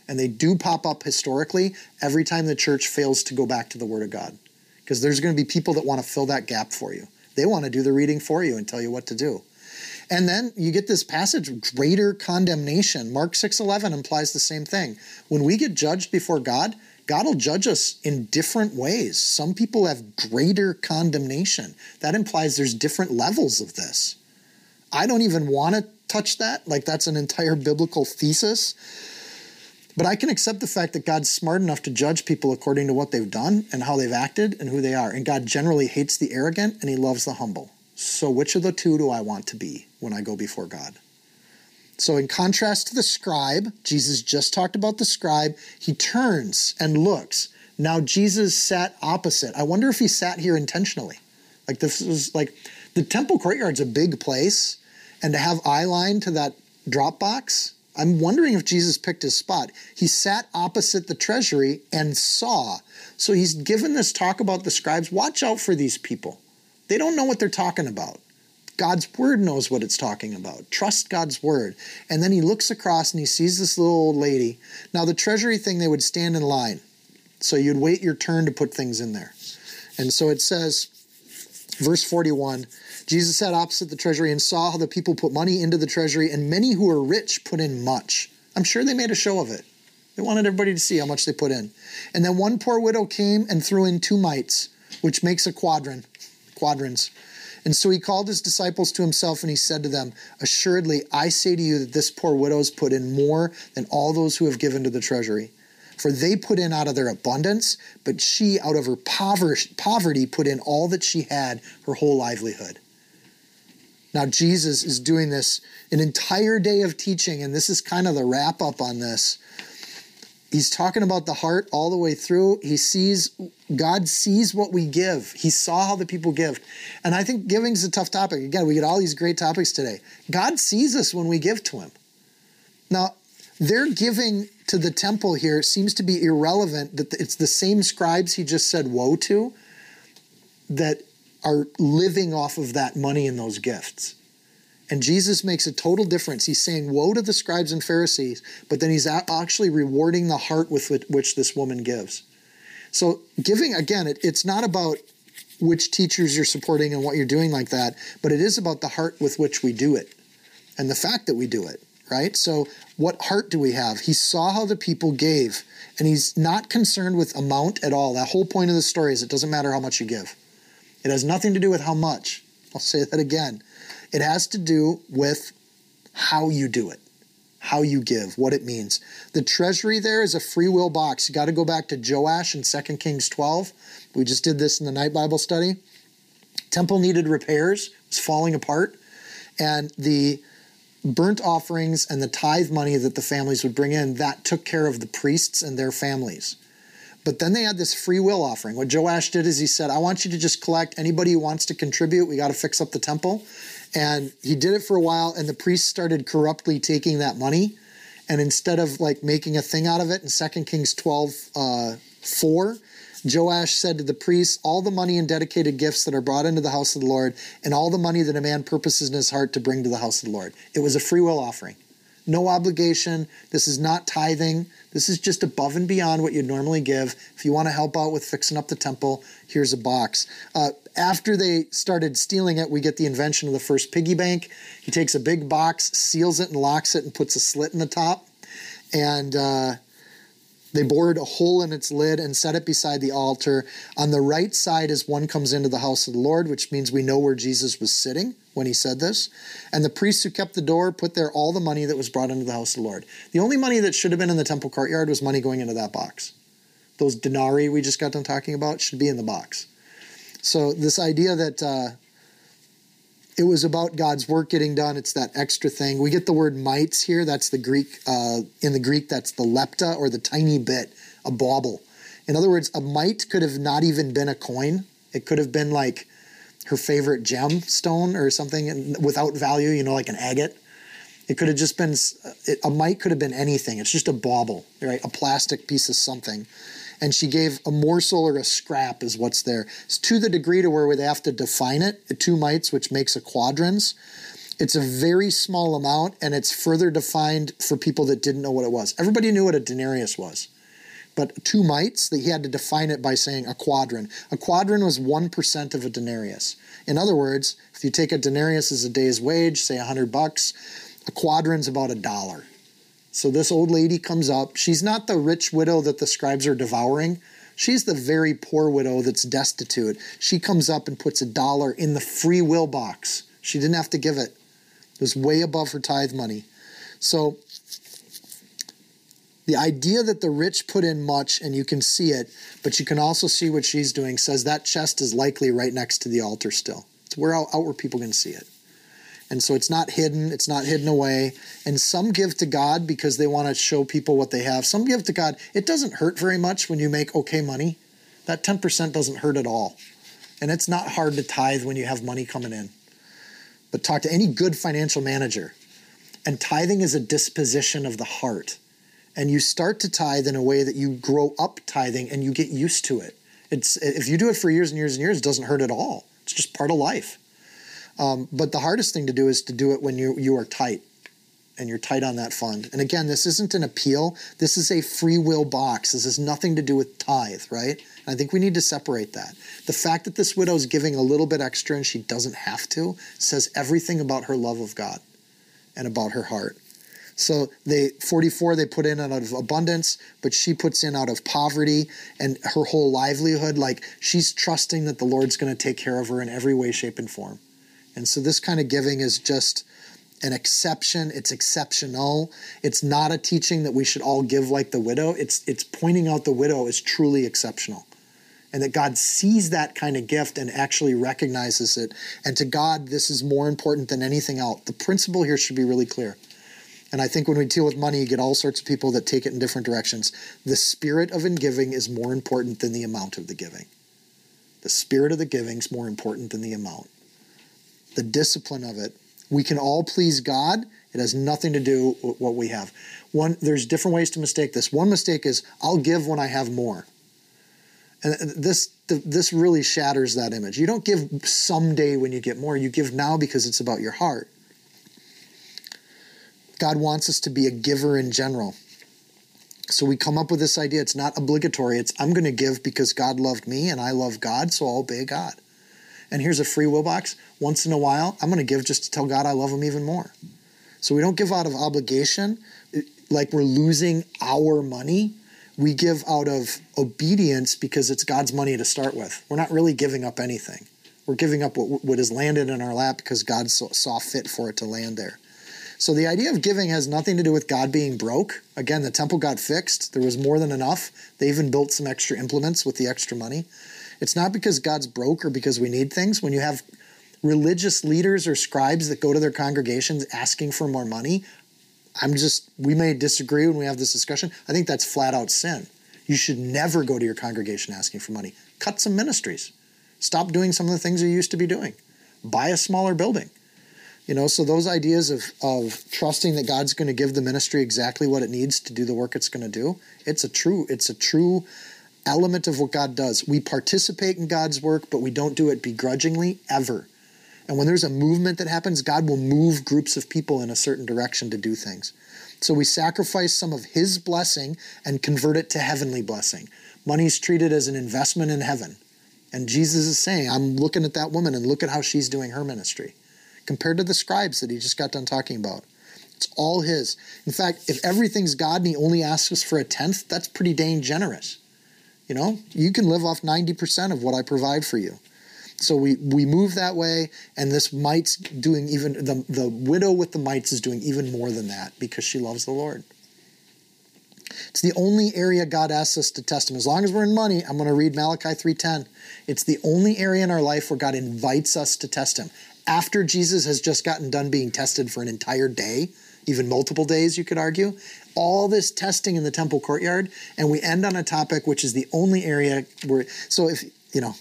And they do pop up historically every time the church fails to go back to the word of God. Because there's going to be people that want to fill that gap for you. They want to do the reading for you and tell you what to do. And then you get this passage greater condemnation. Mark 6:11 implies the same thing. When we get judged before God, God will judge us in different ways. Some people have greater condemnation. That implies there's different levels of this. I don't even want to touch that. Like, that's an entire biblical thesis. But I can accept the fact that God's smart enough to judge people according to what they've done and how they've acted and who they are. And God generally hates the arrogant and he loves the humble. So, which of the two do I want to be when I go before God? So, in contrast to the scribe, Jesus just talked about the scribe, he turns and looks. Now, Jesus sat opposite. I wonder if he sat here intentionally. Like, this was like the temple courtyard's a big place, and to have eye line to that drop box, I'm wondering if Jesus picked his spot. He sat opposite the treasury and saw. So, he's given this talk about the scribes. Watch out for these people. They don't know what they're talking about. God's word knows what it's talking about. Trust God's word. And then he looks across and he sees this little old lady. Now, the treasury thing, they would stand in line. So you'd wait your turn to put things in there. And so it says, verse 41 Jesus sat opposite the treasury and saw how the people put money into the treasury, and many who were rich put in much. I'm sure they made a show of it. They wanted everybody to see how much they put in. And then one poor widow came and threw in two mites, which makes a quadrant, quadrans. And so he called his disciples to himself and he said to them, Assuredly, I say to you that this poor widow has put in more than all those who have given to the treasury. For they put in out of their abundance, but she, out of her poverty, put in all that she had, her whole livelihood. Now, Jesus is doing this an entire day of teaching, and this is kind of the wrap up on this he's talking about the heart all the way through. He sees God sees what we give. He saw how the people give. And I think giving is a tough topic. Again, we get all these great topics today. God sees us when we give to him. Now, their giving to the temple here seems to be irrelevant that it's the same scribes he just said woe to that are living off of that money and those gifts. And Jesus makes a total difference. He's saying, Woe to the scribes and Pharisees, but then he's actually rewarding the heart with which this woman gives. So, giving, again, it, it's not about which teachers you're supporting and what you're doing like that, but it is about the heart with which we do it and the fact that we do it, right? So, what heart do we have? He saw how the people gave, and he's not concerned with amount at all. That whole point of the story is it doesn't matter how much you give, it has nothing to do with how much. I'll say that again. It has to do with how you do it, how you give, what it means. The treasury there is a free will box. You got to go back to Joash in 2 Kings 12. We just did this in the night Bible study. Temple needed repairs, it was falling apart, and the burnt offerings and the tithe money that the families would bring in, that took care of the priests and their families. But then they had this free will offering. What Joash did is he said, I want you to just collect anybody who wants to contribute. We got to fix up the temple. And he did it for a while, and the priests started corruptly taking that money. And instead of like making a thing out of it in 2 Kings 12 uh, 4, Joash said to the priests, All the money and dedicated gifts that are brought into the house of the Lord, and all the money that a man purposes in his heart to bring to the house of the Lord. It was a free will offering. No obligation. This is not tithing. This is just above and beyond what you'd normally give. If you want to help out with fixing up the temple, here's a box. Uh, after they started stealing it, we get the invention of the first piggy bank. He takes a big box, seals it, and locks it, and puts a slit in the top. And uh, They bored a hole in its lid and set it beside the altar. On the right side as one comes into the house of the Lord, which means we know where Jesus was sitting when he said this. And the priests who kept the door put there all the money that was brought into the house of the Lord. The only money that should have been in the temple courtyard was money going into that box. Those denarii we just got done talking about should be in the box. So, this idea that uh, it was about God's work getting done. It's that extra thing. We get the word mites here. That's the Greek, uh, in the Greek, that's the lepta or the tiny bit, a bauble. In other words, a mite could have not even been a coin. It could have been like her favorite gemstone or something without value, you know, like an agate. It could have just been, a mite could have been anything. It's just a bauble, right? A plastic piece of something and she gave a morsel or a scrap is what's there. It's to the degree to where they have to define it, two mites, which makes a quadrans. It's a very small amount, and it's further defined for people that didn't know what it was. Everybody knew what a denarius was, but two mites, that he had to define it by saying a quadrant. A quadrant was 1% of a denarius. In other words, if you take a denarius as a day's wage, say 100 bucks, a quadrant's about a dollar. So this old lady comes up. She's not the rich widow that the scribes are devouring. She's the very poor widow that's destitute. She comes up and puts a dollar in the free will box. She didn't have to give it. It was way above her tithe money. So the idea that the rich put in much and you can see it, but you can also see what she's doing says that chest is likely right next to the altar still. It's where out, out where people can see it. And so it's not hidden, it's not hidden away. And some give to God because they want to show people what they have. Some give to God. It doesn't hurt very much when you make okay money. That 10% doesn't hurt at all. And it's not hard to tithe when you have money coming in. But talk to any good financial manager. And tithing is a disposition of the heart. And you start to tithe in a way that you grow up tithing and you get used to it. It's if you do it for years and years and years, it doesn't hurt at all. It's just part of life. Um, but the hardest thing to do is to do it when you you are tight and you're tight on that fund. And again, this isn't an appeal. This is a free will box. This has nothing to do with tithe, right? And I think we need to separate that. The fact that this widow is giving a little bit extra and she doesn't have to says everything about her love of God and about her heart. So they 44 they put in out of abundance, but she puts in out of poverty and her whole livelihood like she's trusting that the Lord's going to take care of her in every way shape and form. And so this kind of giving is just an exception. It's exceptional. It's not a teaching that we should all give like the widow. It's it's pointing out the widow is truly exceptional. And that God sees that kind of gift and actually recognizes it. And to God, this is more important than anything else. The principle here should be really clear. And I think when we deal with money, you get all sorts of people that take it in different directions. The spirit of in giving is more important than the amount of the giving. The spirit of the giving is more important than the amount the discipline of it. We can all please God. It has nothing to do with what we have. One, there's different ways to mistake this. One mistake is I'll give when I have more. And this this really shatters that image. You don't give someday when you get more. You give now because it's about your heart. God wants us to be a giver in general. So we come up with this idea. It's not obligatory. It's I'm going to give because God loved me and I love God, so I'll obey God and here's a free will box. Once in a while, I'm going to give just to tell God I love him even more. So we don't give out of obligation like we're losing our money. We give out of obedience because it's God's money to start with. We're not really giving up anything. We're giving up what, what has landed in our lap because God saw fit for it to land there. So the idea of giving has nothing to do with God being broke. Again, the temple got fixed. There was more than enough. They even built some extra implements with the extra money. It's not because God's broke or because we need things. When you have religious leaders or scribes that go to their congregations asking for more money, I'm just, we may disagree when we have this discussion. I think that's flat out sin. You should never go to your congregation asking for money. Cut some ministries. Stop doing some of the things you used to be doing. Buy a smaller building. You know, so those ideas of, of trusting that God's going to give the ministry exactly what it needs to do the work it's going to do, it's a true, it's a true element of what God does. We participate in God's work, but we don't do it begrudgingly ever. And when there's a movement that happens, God will move groups of people in a certain direction to do things. So we sacrifice some of His blessing and convert it to heavenly blessing. Money is treated as an investment in heaven. And Jesus is saying, I'm looking at that woman and look at how she's doing her ministry compared to the scribes that he just got done talking about. It's all His. In fact, if everything's God and He only asks us for a tenth, that's pretty dang generous. You know, you can live off 90% of what I provide for you. So we, we move that way, and this mite's doing even, the, the widow with the mites is doing even more than that because she loves the Lord. It's the only area God asks us to test him. As long as we're in money, I'm going to read Malachi 3:10. It's the only area in our life where God invites us to test him. After Jesus has just gotten done being tested for an entire day, even multiple days, you could argue, all this testing in the temple courtyard, and we end on a topic which is the only area where so if you know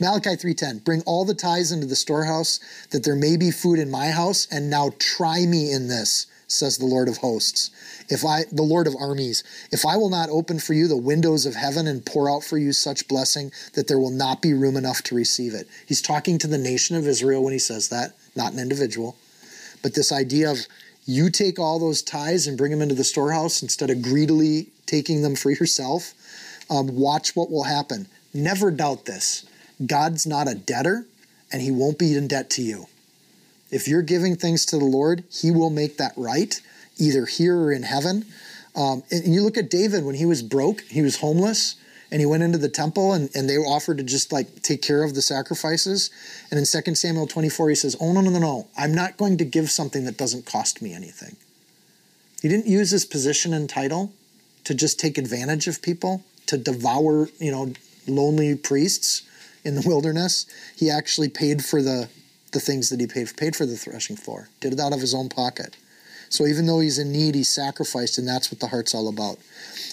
Malachi 3:10 bring all the tithes into the storehouse that there may be food in my house and now try me in this says the Lord of hosts. If I the Lord of armies if I will not open for you the windows of heaven and pour out for you such blessing that there will not be room enough to receive it. He's talking to the nation of Israel when he says that not an individual. But this idea of you take all those tithes and bring them into the storehouse instead of greedily taking them for yourself um, watch what will happen never doubt this God's not a debtor and he won't be in debt to you. If you're giving things to the Lord, he will make that right, either here or in heaven. Um, and you look at David when he was broke, he was homeless, and he went into the temple and, and they offered to just like take care of the sacrifices. And in 2 Samuel 24, he says, Oh, no, no, no, no. I'm not going to give something that doesn't cost me anything. He didn't use his position and title to just take advantage of people, to devour, you know, lonely priests in the wilderness. He actually paid for the the things that he paid paid for the threshing floor. Did it out of his own pocket. So even though he's in need, he sacrificed, and that's what the heart's all about.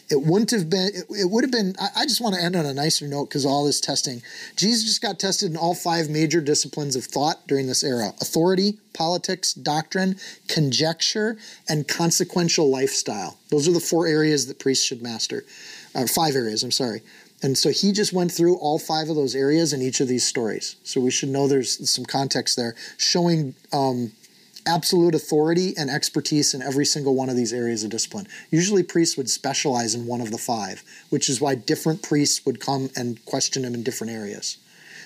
It wouldn't have been. It, it would have been. I, I, just want to end on a nicer note because all this testing. Jesus just got tested in all five major disciplines of thought during this era: authority, politics, doctrine, conjecture, and consequential lifestyle. Those are the four areas that priests should master. Uh, five areas. I'm sorry. And so he just went through all five of those areas in each of these stories. So we should know there's some context there showing um, absolute authority and expertise in every single one of these areas of discipline. Usually priests would specialize in one of the five, which is why different priests would come and question him in different areas.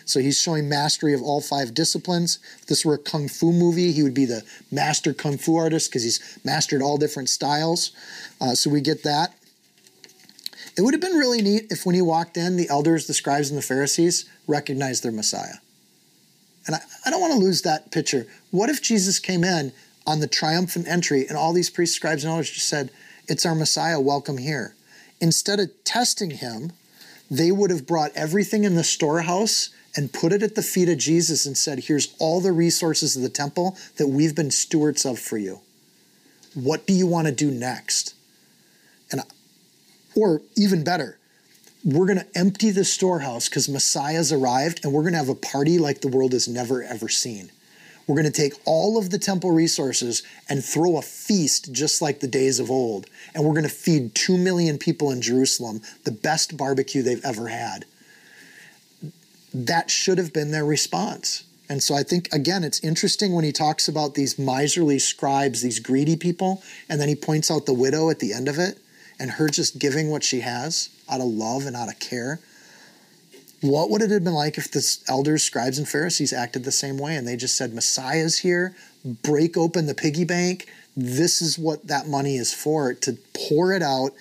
So he's showing mastery of all five disciplines. If this were a kung fu movie, he would be the master kung fu artist because he's mastered all different styles. Uh, so we get that. It would have been really neat if when he walked in, the elders, the scribes, and the Pharisees recognized their Messiah. And I, I don't want to lose that picture. What if Jesus came in on the triumphant entry and all these priests, scribes, and elders just said, It's our Messiah, welcome here? Instead of testing him, they would have brought everything in the storehouse and put it at the feet of Jesus and said, Here's all the resources of the temple that we've been stewards of for you. What do you want to do next? And or even better, we're going to empty the storehouse because Messiah's arrived and we're going to have a party like the world has never ever seen. We're going to take all of the temple resources and throw a feast just like the days of old. And we're going to feed 2 million people in Jerusalem the best barbecue they've ever had. That should have been their response. And so I think, again, it's interesting when he talks about these miserly scribes, these greedy people, and then he points out the widow at the end of it and her just giving what she has out of love and out of care. What would it have been like if the elders, scribes, and Pharisees acted the same way and they just said, Messiah's here, break open the piggy bank. This is what that money is for to pour it out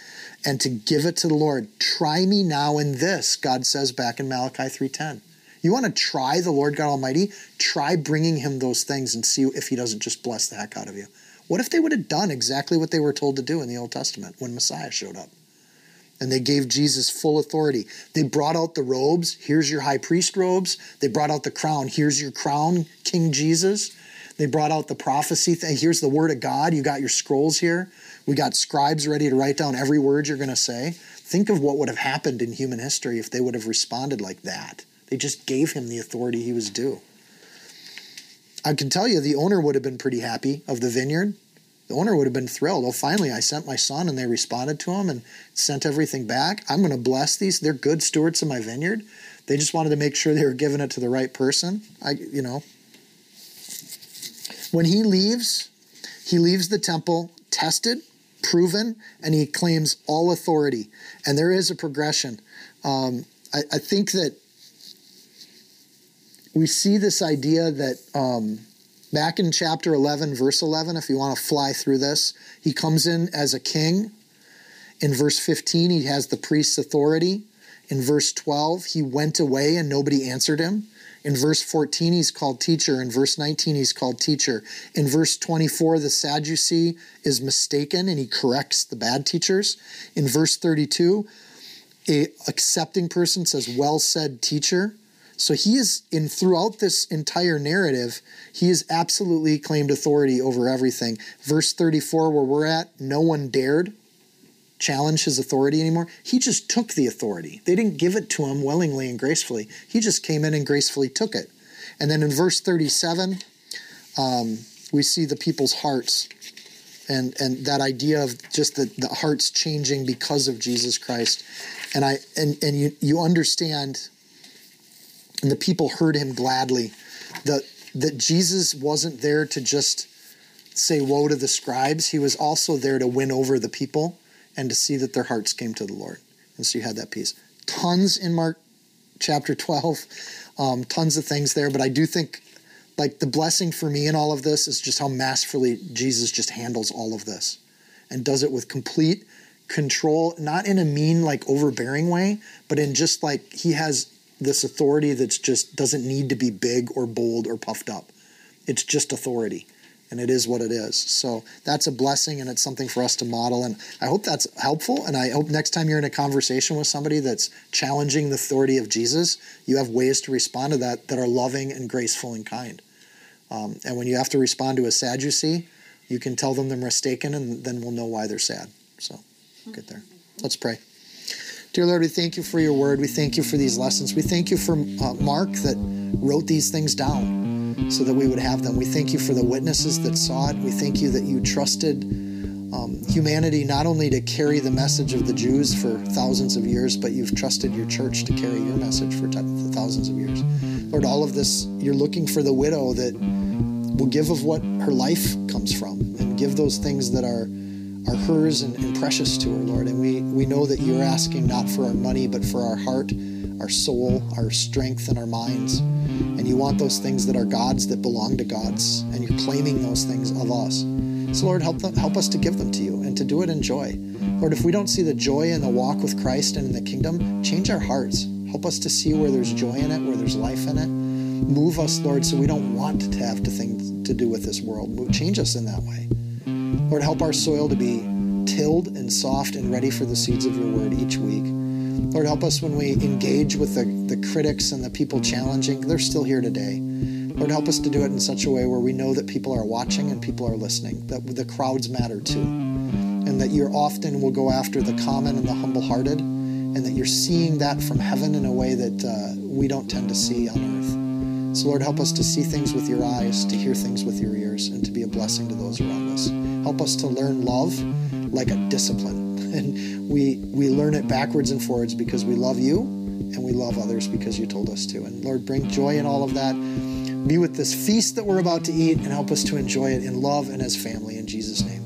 and to give it to the Lord. Try me now in this, God says back in Malachi 3:10. You want to try the Lord God Almighty? Try bringing him those things and see if he doesn't just bless the heck out of you. What if they would have done exactly what they were told to do in the Old Testament when Messiah showed up? And they gave Jesus full authority. They brought out the robes. Here's your high priest robes. They brought out the crown. Here's your crown, King Jesus. They brought out the prophecy. Here's the word of God. You got your scrolls here. We got scribes ready to write down every word you're going to say. Think of what would have happened in human history if they would have responded like that. They just gave him the authority he was due. I can tell you the owner would have been pretty happy of the vineyard. The owner would have been thrilled. Oh, finally, I sent my son and they responded to him and sent everything back. I'm going to bless these. They're good stewards of my vineyard. They just wanted to make sure they were giving it to the right person. I, you know. When he leaves, he leaves the temple tested, proven, and he claims all authority. And there is a progression. Um, I, I think that we see this idea that um, Back in chapter 11, verse 11, if you want to fly through this, he comes in as a king. In verse 15, he has the priest's authority. In verse 12, he went away and nobody answered him. In verse 14, he's called teacher. In verse 19, he's called teacher. In verse 24, the Sadducee is mistaken and he corrects the bad teachers. In verse 32, a accepting person says, Well said, teacher. So he is in throughout this entire narrative, he is absolutely claimed authority over everything. Verse 34, where we're at, no one dared challenge his authority anymore. He just took the authority. They didn't give it to him willingly and gracefully. He just came in and gracefully took it. And then in verse 37, um, we see the people's hearts and and that idea of just the, the hearts changing because of Jesus Christ. And I and, and you you understand and the people heard him gladly. That that Jesus wasn't there to just say woe to the scribes. He was also there to win over the people and to see that their hearts came to the Lord. And so you had that piece. Tons in Mark chapter 12, um, tons of things there, but I do think like the blessing for me in all of this is just how masterfully Jesus just handles all of this and does it with complete control, not in a mean, like overbearing way, but in just like he has this authority that's just doesn't need to be big or bold or puffed up. It's just authority and it is what it is. So that's a blessing and it's something for us to model. And I hope that's helpful. And I hope next time you're in a conversation with somebody that's challenging the authority of Jesus, you have ways to respond to that that are loving and graceful and kind. Um, and when you have to respond to a Sadducee, you can tell them they're mistaken and then we'll know why they're sad. So get there. Let's pray. Dear Lord, we thank you for your word. We thank you for these lessons. We thank you for uh, Mark that wrote these things down so that we would have them. We thank you for the witnesses that saw it. We thank you that you trusted um, humanity not only to carry the message of the Jews for thousands of years, but you've trusted your church to carry your message for, t- for thousands of years. Lord, all of this, you're looking for the widow that will give of what her life comes from and give those things that are are hers and, and, precious to her, Lord. And we, we know that you're asking not for our money, but for our heart, our soul, our strength, and our minds. And you want those things that are God's that belong to God's, and you're claiming those things of us. So, Lord, help, them, help us to give them to you and to do it in joy. Lord, if we don't see the joy in the walk with Christ and in the kingdom, change our hearts. Help us to see where there's joy in it, where there's life in it. Move us, Lord, so we don't want to have to things to do with this world. Move change us in that way. Lord, help our soil to be tilled and soft and ready for the seeds of your word each week. Lord, help us when we engage with the, the critics and the people challenging. They're still here today. Lord, help us to do it in such a way where we know that people are watching and people are listening, that the crowds matter too, and that you often will go after the common and the humble hearted, and that you're seeing that from heaven in a way that uh, we don't tend to see on earth. So, Lord, help us to see things with your eyes, to hear things with your ears, and to be a blessing to those around us. Help us to learn love like a discipline. And we we learn it backwards and forwards because we love you and we love others because you told us to. And Lord, bring joy in all of that. Be with this feast that we're about to eat and help us to enjoy it in love and as family. In Jesus' name.